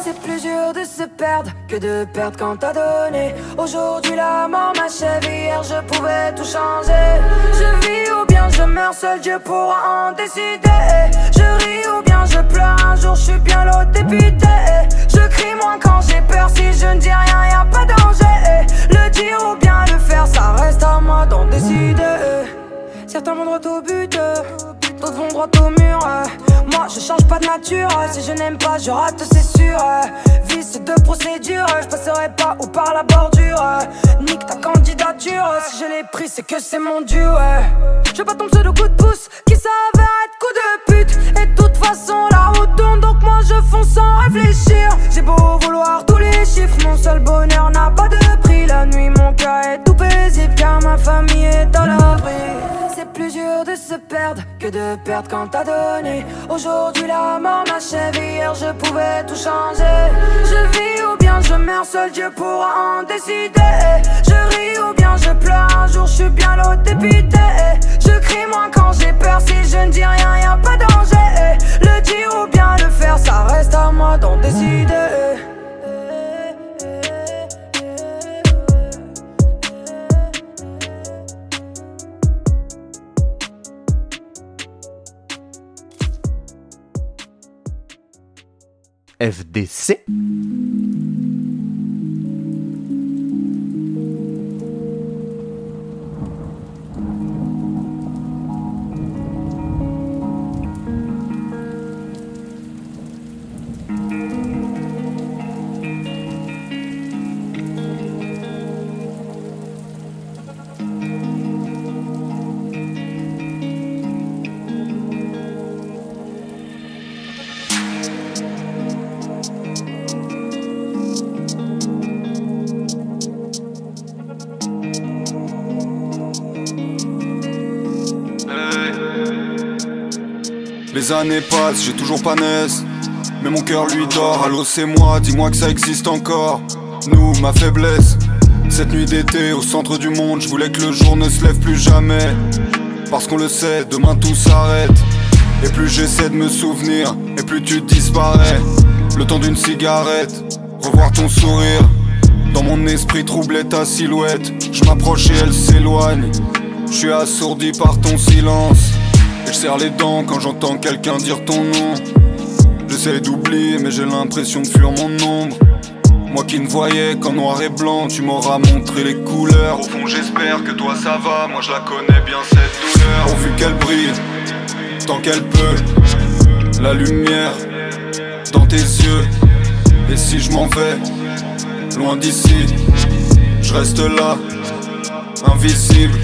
C'est plus dur de se perdre que de perdre quand t'as donné. Aujourd'hui la mort m'achève, hier je pouvais tout changer. Je vis ou bien je meurs seul, Dieu pourra en décider. Je ris ou bien je pleure, un jour je suis bien l'autre député. Je crie moins quand j'ai peur, si je ne dis rien, y a pas danger. Le dire ou bien le faire, ça reste à moi d'en décider. Certains vont droit au but, d'autres vont droit au mur. Moi, je change pas de nature. Si je n'aime pas, je rate, c'est sûr. Vice de procédure, je passerai pas ou par la bordure. Nique ta candidature. Si je l'ai pris, c'est que c'est mon dieu. Je pas sur le coup de pouce qui s'avère être coup de pute. Et de toute façon, la route tourne, donc moi je fonce sans réfléchir. J'ai beau vouloir tous les chiffres, mon seul bonheur n'a pas de prix. La nuit, mon cœur est tout paisible car ma famille est à l'abri c'est plus dur de se perdre que de perdre quand t'as donné. Aujourd'hui la mort m'achève, hier je pouvais tout changer. Je vis ou bien je meurs seul, Dieu pourra en décider. Je ris ou bien je pleure, un jour je suis bien l'autre député. Je crie moins quand j'ai peur, si je ne dis rien, y a pas danger. Le dire ou bien le faire, ça reste à moi d'en décider. FDC. Les années passent, j'ai toujours pas naisse. Mais mon cœur lui dort, allô c'est moi, dis-moi que ça existe encore. Nous, ma faiblesse. Cette nuit d'été au centre du monde, je voulais que le jour ne se lève plus jamais. Parce qu'on le sait, demain tout s'arrête. Et plus j'essaie de me souvenir, et plus tu disparais. Le temps d'une cigarette, revoir ton sourire. Dans mon esprit troublait ta silhouette. Je m'approche et elle s'éloigne. Je suis assourdi par ton silence. Je serre les dents quand j'entends quelqu'un dire ton nom. J'essaie d'oublier, mais j'ai l'impression de fuir mon ombre. Moi qui ne voyais qu'en noir et blanc, tu m'auras montré les couleurs. Au fond, j'espère que toi ça va, moi je la connais bien cette douleur. Pourvu qu'elle brille, tant qu'elle peut, la lumière dans tes yeux. Et si je m'en vais, loin d'ici, je reste là, invisible.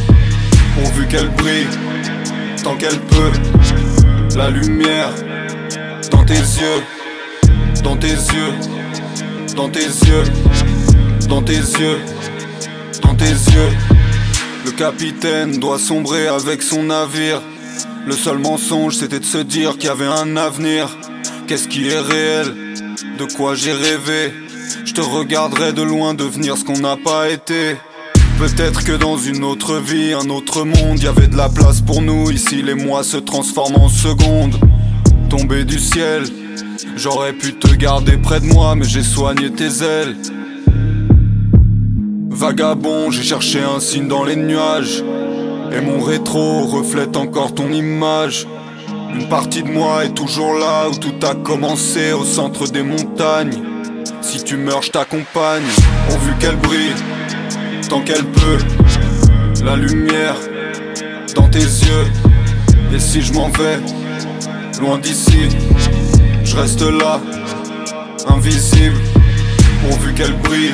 Pourvu qu'elle brille, tant qu'elle peut, la lumière dans tes yeux, dans tes yeux, dans tes yeux, dans tes yeux, dans tes yeux. Le capitaine doit sombrer avec son navire. Le seul mensonge c'était de se dire qu'il y avait un avenir. Qu'est-ce qui est réel? De quoi j'ai rêvé? Je te regarderai de loin devenir ce qu'on n'a pas été. Peut-être que dans une autre vie, un autre monde, y avait de la place pour nous. Ici, les mois se transforment en secondes. Tombé du ciel, j'aurais pu te garder près de moi, mais j'ai soigné tes ailes. Vagabond, j'ai cherché un signe dans les nuages. Et mon rétro reflète encore ton image. Une partie de moi est toujours là où tout a commencé, au centre des montagnes. Si tu meurs, je t'accompagne. Pourvu qu'elle brille, tant qu'elle peut, la lumière dans tes yeux. Et si je m'en vais, loin d'ici, je reste là, invisible. Pourvu qu'elle brille,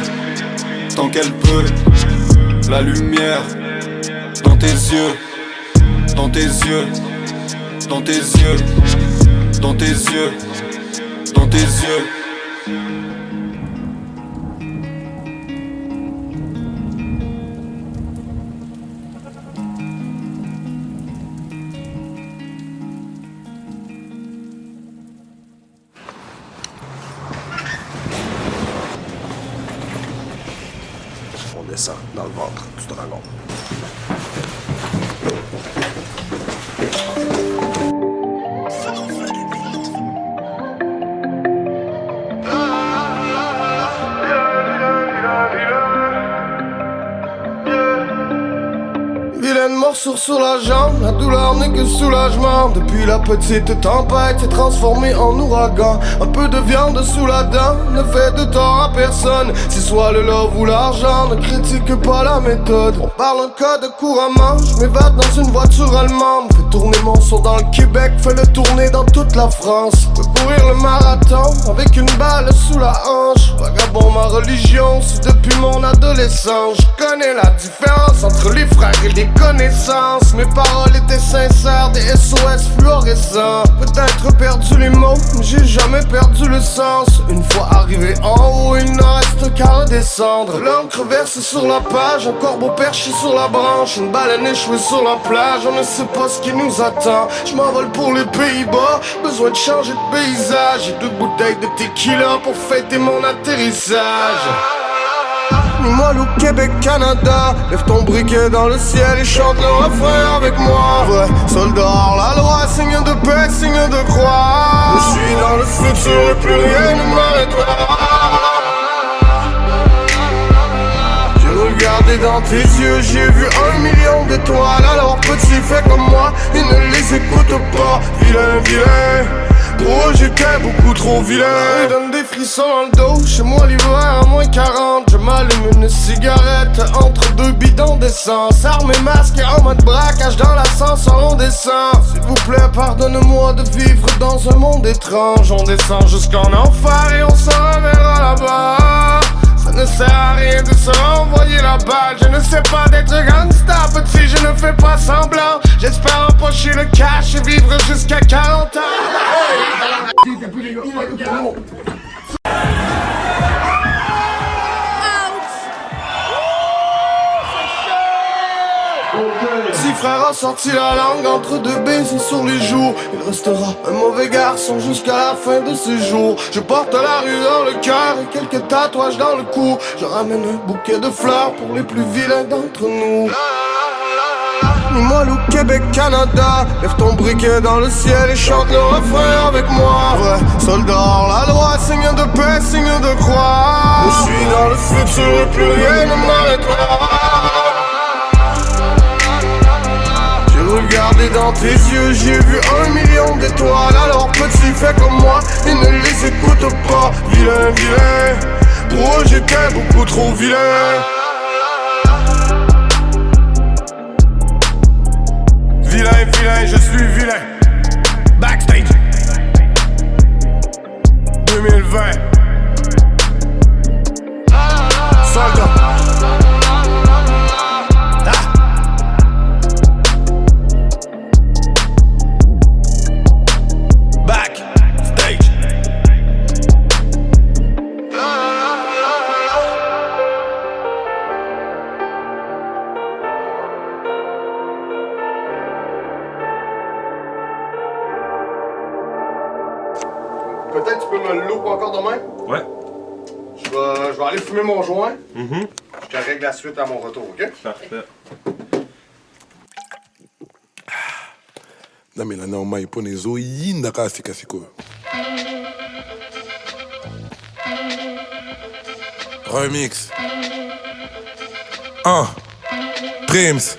tant qu'elle peut, la lumière dans tes yeux, dans tes yeux, dans tes yeux, dans tes yeux, dans tes yeux. On Depuis la petite tempête s'est transformée en ouragan. Un peu de viande sous la dent ne fait de tort à personne. Si soit le love ou l'argent, ne critique pas la méthode. On parle un code couramment, je m'évade dans une voiture allemande. Fais tourner mon son dans le Québec, fais le tourner dans toute la France. Peux courir le marathon avec une balle sous la hanche. Vagabond, ma religion, c'est depuis mon adolescence. Je connais la différence entre les frères et les connaissances. Mes paroles étaient sincères, des SOS fluorescents. Peut-être perdu les mots, mais j'ai jamais perdu le sens. Une fois arrivé en haut, il n'en reste qu'à redescendre. L'encre versée sur la page, un corbeau perché sur la branche, une baleine échouée sur la plage. On ne sait pas ce qui nous attend. Je m'envole pour les Pays-Bas, besoin de changer de paysage. J'ai deux bouteilles de tequila pour fêter mon atterrissage. Moi au Québec, Canada Lève ton briquet dans le ciel et chante le refrain avec moi. Vrai soldat la loi, signe de paix, signe de croix. Je suis dans le futur et plus rien ne m'arrêtera. J'ai regardé dans tes yeux, j'ai vu un million d'étoiles. Alors petit, fais comme moi, et ne les écoute pas. Vilain, vilain Oh j'étais beaucoup trop vilain. Il donne des frissons dans le dos. Chez moi l'hiver à moins 40 Je m'allume une cigarette. Entre deux bidons d'essence Arme et masque en mode braquage Dans l'ascenseur on descend. S'il vous plaît pardonne-moi de vivre dans un monde étrange. On descend jusqu'en enfer Et on se reverra là-bas ça ne sert à rien de se renvoyer la balle. Je ne sais pas d'être gangsta Petit je ne fais pas semblant. J'espère empocher le cash Et vivre jusqu'à 40 ans Si frère a sorti la langue entre deux baisers sur les joues Il restera un mauvais garçon jusqu'à la fin de ses jours. Je porte la rue dans le cœur et quelques tatouages dans le cou. Je ramène un bouquet de fleurs pour les plus vilains d'entre nous. Moelle au Québec, Canada Lève ton briquet dans le ciel et chante le refrain avec moi. Ouais, soldat la loi, signe de paix, signe de croix. Je suis dans le futur et plus rien ne m'arrêtera regardé dans tes yeux, j'ai vu un million d'étoiles Alors petit, fais comme moi et ne les écoute pas. Vilain, vilain, pour eux j'étais beaucoup trop vilain. Vilain, vilain, je suis vilain. Backstage. 2020 suite à mon retour, ok? Parfait. na nao mai mpona ezoyinda kaka sikasikoyo remix. 1 Prims.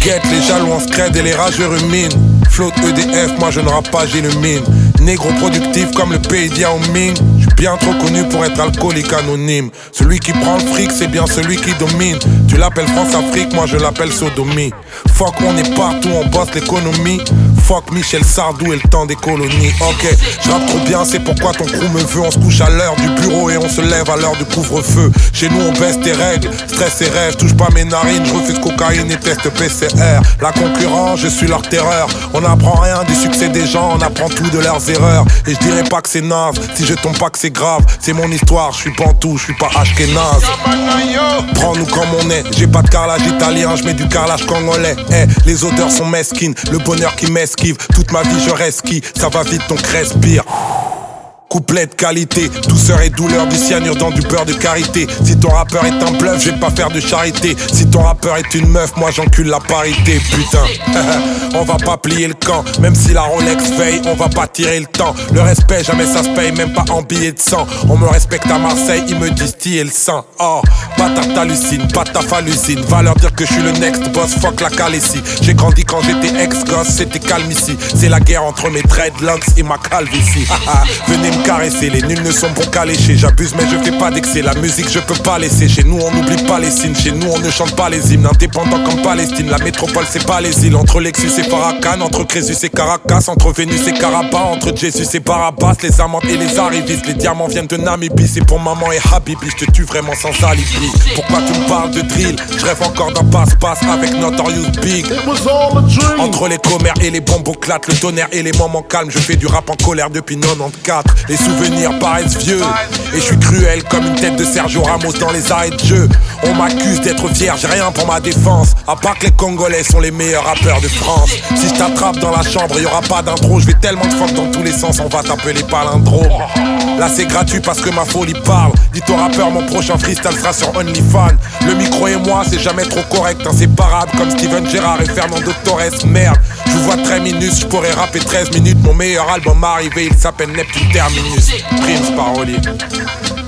Guette les jaloux en scred et les rageux ruminent Flotte EDF, moi je ne rappe pas, j'illumine Négro productif comme le pays d'Yao Ming bien trop connu pour être alcoolique anonyme. Celui qui prend le fric, c'est bien celui qui domine. Tu l'appelles France-Afrique, moi je l'appelle Sodomie. Fuck, on est partout, on bosse l'économie. Fuck Michel Sardou et le temps des colonies. Ok, je trop bien, c'est pourquoi ton crew me veut. On se couche à l'heure du bureau et on se lève à l'heure du couvre-feu. Chez nous on baisse tes règles, stress et rêve Touche pas mes narines, je refuse cocaïne et test PCR La concurrence, je suis leur terreur. On n'apprend rien du succès des gens, on apprend tout de leurs erreurs. Et je dirais pas que c'est naze, si je tombe pas que c'est grave C'est mon histoire, je suis pantou, je suis pas ashkenaz. Prends-nous comme on est, j'ai pas de carrelage italien, je mets du carrelage congolais. Eh, les odeurs sont mesquines, le bonheur qui m'esquive Toute ma vie je resquille, ça va vite donc respire Couplet de qualité, douceur et douleur du cyanure dans du beurre de karité. Si ton rappeur est un bluff, je pas faire de charité. Si ton rappeur est une meuf, moi j'encule la parité, putain. on va pas plier le camp, même si la Rolex veille, on va pas tirer le temps. Le respect, jamais ça se paye, même pas en billets de sang. On me respecte à Marseille, ils me distillent le sang. Oh, bâtard t'hallucines, pas ta hallucine. Va leur dire que je suis le next boss, fuck la calessie. J'ai grandi quand j'étais ex-gosse, c'était calme ici. C'est la guerre entre mes dreadlocks et ma calvitie. Venez caresser, les nuls ne sont bons qu'à lécher. J'abuse, mais je fais pas d'excès. La musique, je peux pas laisser. Chez nous, on n'oublie pas les signes. Chez nous, on ne chante pas les hymnes. Indépendant comme Palestine. La métropole, c'est pas les îles. Entre Lexus et Farrakhan, entre Crésus et Caracas, entre Vénus et Caraba, entre Jésus et Barabbas, les amantes et les arrivistes. Les diamants viennent de Namibie. C'est pour maman et Habibi. Je te tue vraiment sans alibi. Pourquoi tu me parles de drill? Je rêve encore d'un passe-passe avec Notorious Big. Entre les commères et les bomboclates, le tonnerre et les moments calmes, je fais du rap en colère depuis 94. Les souvenirs paraissent vieux et je suis cruel comme une tête de Sergio Ramos dans les arrêts de jeu. On m'accuse d'être j'ai rien pour ma défense. À part que les Congolais sont les meilleurs rappeurs de France. Si je t'attrape dans la chambre, y aura pas d'intro. Je vais tellement de fuck dans tous les sens, on va t'appeler palindrome. Là c'est gratuit parce que ma folie parle. Dis ton rappeur, mon prochain freestyle sera sur OnlyFans. Le micro et moi, c'est jamais trop correct, inséparable comme Steven Gerrard et Fernando Torres. Merde, je vous vois très minus, je pourrais rapper 13 minutes. Mon meilleur album arrivé, il s'appelle Neptune Prime Minister, Prins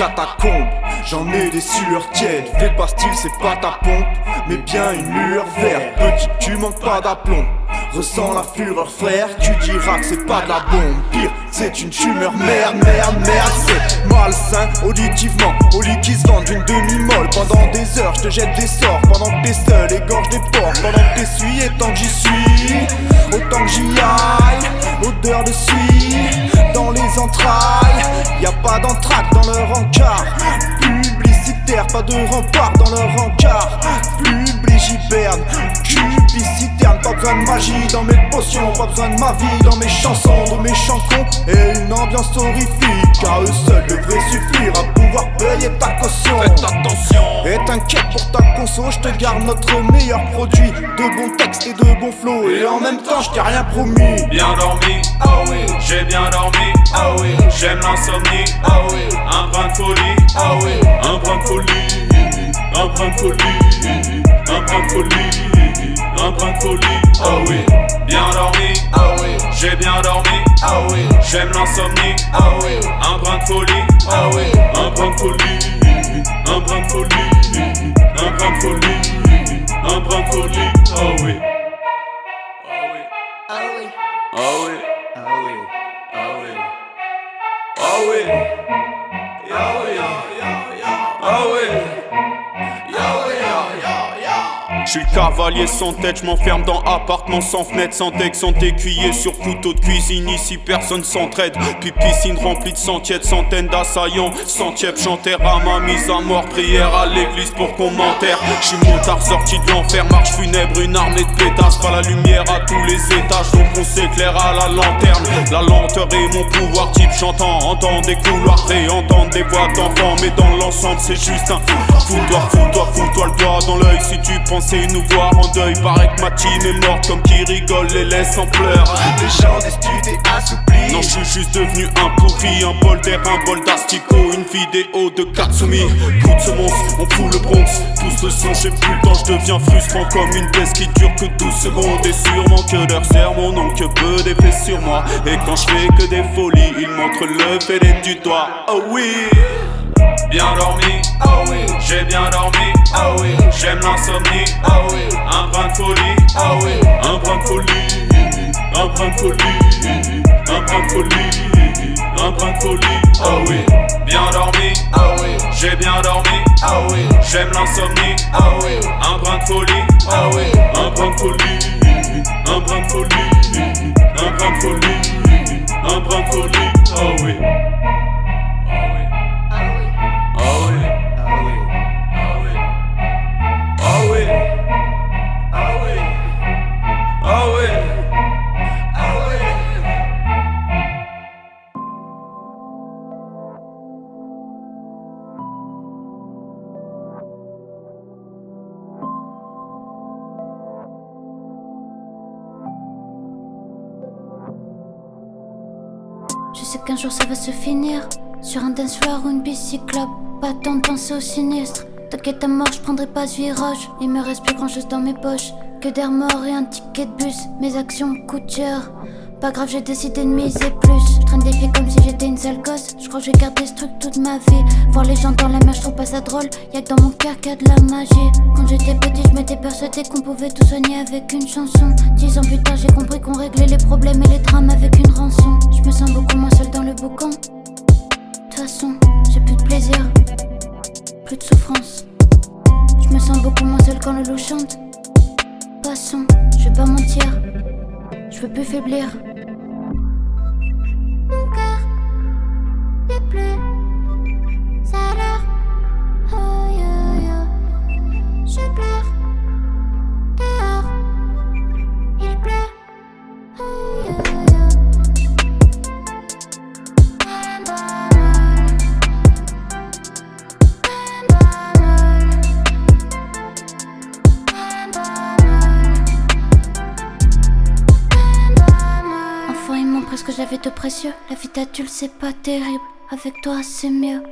catacombe, j'en ai des sueurs tièdes. Fais pas style, c'est pas ta pompe, mais bien une lueur verte. Petit, tu manques pas d'aplomb. Ressens la fureur, frère, tu diras que c'est pas de la bombe. Pire, c'est une tumeur, merde, merde, merde. C'est malsain, auditivement, au lit qui se vend d'une demi-molle. Pendant des heures, je te jette des sorts. Pendant que t'es seul, égorge des porcs. Pendant que t'essuies, et tant que j'y suis, autant que j'y aille. Odeur de suie dans les entrailles. Y a pas d'entraque dans leur encart. Publicitaire, pas de rempart dans leur encart. Publigiberne, cubiciterne, pas besoin de magie dans mes potions, pas besoin de ma vie dans mes chansons, de mes chansons et une ambiance horrifique. À eux seuls devrait suffire à pouvoir payer ta caution. Faites attention. Et t'inquiète pour ta conso, je te garde notre meilleur produit. De bons textes et de bons flots. Et en même temps, je t'ai rien promis. Bien dormi, ah oui, j'ai bien dormi, ah oui, j'aime l'insomnie, ah oui, un brin de folie, ah oui, un brin de folie, un brin de folie, un brin de folie, un brin de folie, ah oui, bien dormi, ah oui, j'ai bien dormi, ah oui, j'aime l'insomnie, ah oui, un brin de folie, ah oui, un brin de folie, un brin de folie, un brin de folie, un brin de folie, ah oui. ah oui, Ah oui, ah oui, ah oui, ah oui, cavalier sans tête, je m'enferme dans appartement sans fenêtre, sans texte, sans écuyer sur couteau de cuisine. Ici personne s'entraide. Puis piscine remplie de centièmes, centaines d'assaillants. Centièmes chanter à ma mise à mort, prière à l'église pour qu'on m'enterre. Je suis motard sorti de l'enfer, marche funèbre, une armée de pétasses. Pas la lumière à tous les étages, donc on s'éclaire à la lanterne. La lenteur est mon pouvoir type, j'entends, entends des couloirs, entendre des voix d'enfants. Mais dans l'ensemble, c'est juste un fous-toi, fous-toi, fous-toi le doigt dans l'œil si tu pensais nous voir en deuil. Paraît que ma team est morte comme qui rigole, les laisse en pleurs. Les gens des studios assouplis. Non, je suis juste devenu un pourri, un bol d'air, un bol d'astico, une vidéo de Katsumi. Coup de ce monstre, on fout le Bronx. Tous le son, j'ai plus le temps, je deviens frustrant comme une baisse qui dure que 12 secondes. Et sûrement que leur sermon n'ont que peu d'effet sur moi. Et quand je fais que des folies, ils montrent le fait du doigt. Oh oui! Bien dormi, ah oui, j'ai bien dormi, ah oui, j'aime l'insomnie, ah oui, un brin de folie, ah oui, un brin de folie, un brin de folie, un brin de folie, un brin de folie, ah oui, bien dormi, ah oui, j'ai bien dormi, ah oui, j'aime l'insomnie, ah oui, un brin de folie, ah oui, un brin de folie, un brin de folie, un brin de folie, un brin de folie, ah oui. Jour ça va se finir. Sur un dance ou une bicyclope Pas temps de penser au sinistre. T'inquiète à mort, je prendrai pas ce virage. Il me reste plus grand chose dans mes poches Que d'air mort et un ticket de bus. Mes actions coûtent cher Pas grave, j'ai décidé de miser plus. Je traîne des filles comme si j'étais une sale gosse. Je crois que je vais garder ce truc toute ma vie. Voir les gens dans la mer, je trouve pas ça drôle. Y'a que dans mon cœur qu'il y a de la magie. Quand j'étais petit, je m'étais persuadé qu'on pouvait tout soigner avec une chanson. Dix ans plus tard, j'ai compris qu'on réglait les problèmes et les drames avec une rançon. Je me sens beaucoup moins seule dans le boucan. De toute façon, j'ai plus de plaisir. Plus de souffrance. Je me sens beaucoup moins seule quand le loup chante. Passons, je vais pas mentir, je veux plus faiblir. Vie d'adulte, c'est pas terrible. Avec toi, c'est mieux.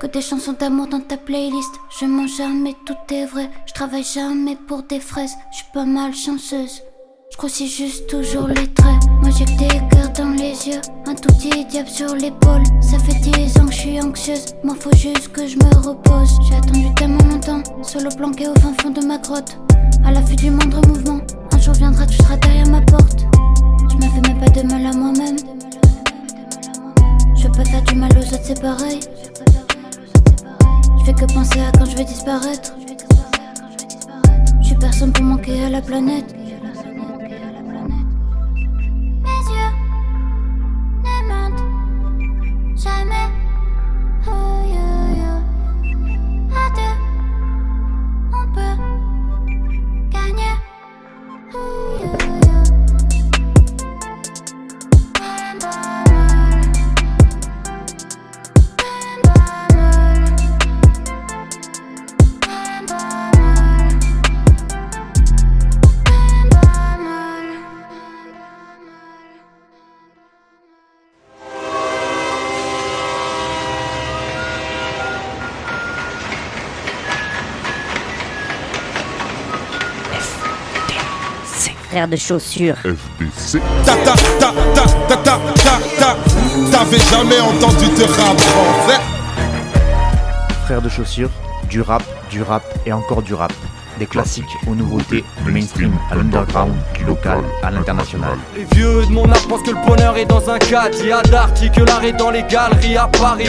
Que des chansons d'amour dans ta playlist. Je mens jamais, tout est vrai. Je travaille jamais pour des fraises. Je suis pas mal chanceuse. Je grossis juste toujours les traits. Moi j'ai que des cœurs dans les yeux, un tout petit diable sur l'épaule. Ça fait dix ans que je suis anxieuse, moi faut juste que je me repose. J'ai attendu tellement longtemps, solo planqué au fin fond de ma grotte. À la vue du moindre mouvement, un jour viendra, tu seras derrière ma porte. Je me fais même pas de mal à moi-même. Je pas faire du mal aux autres, c'est pareil. Je fais que penser à quand je vais disparaître. Je suis personne pour manquer à la planète. Frère de chaussures. FBC. Ta ta ta ta ta ta ta ta. T'avais jamais entendu de rap français? Frères de chaussures, du rap, du rap et encore du rap. Des classiques aux nouveautés, du mainstream à l'underground, du local à l'international. Les vieux de mon âge pensent que le bonheur est dans un cadre. Il y a que l'art est dans les galeries à Paris.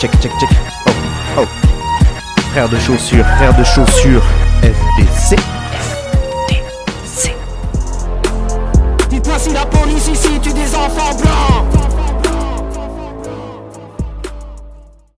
Check, check, check. Oh, oh. Frères de chaussures, frères de chaussures, FBC. qu'on ici tue des enfants blancs.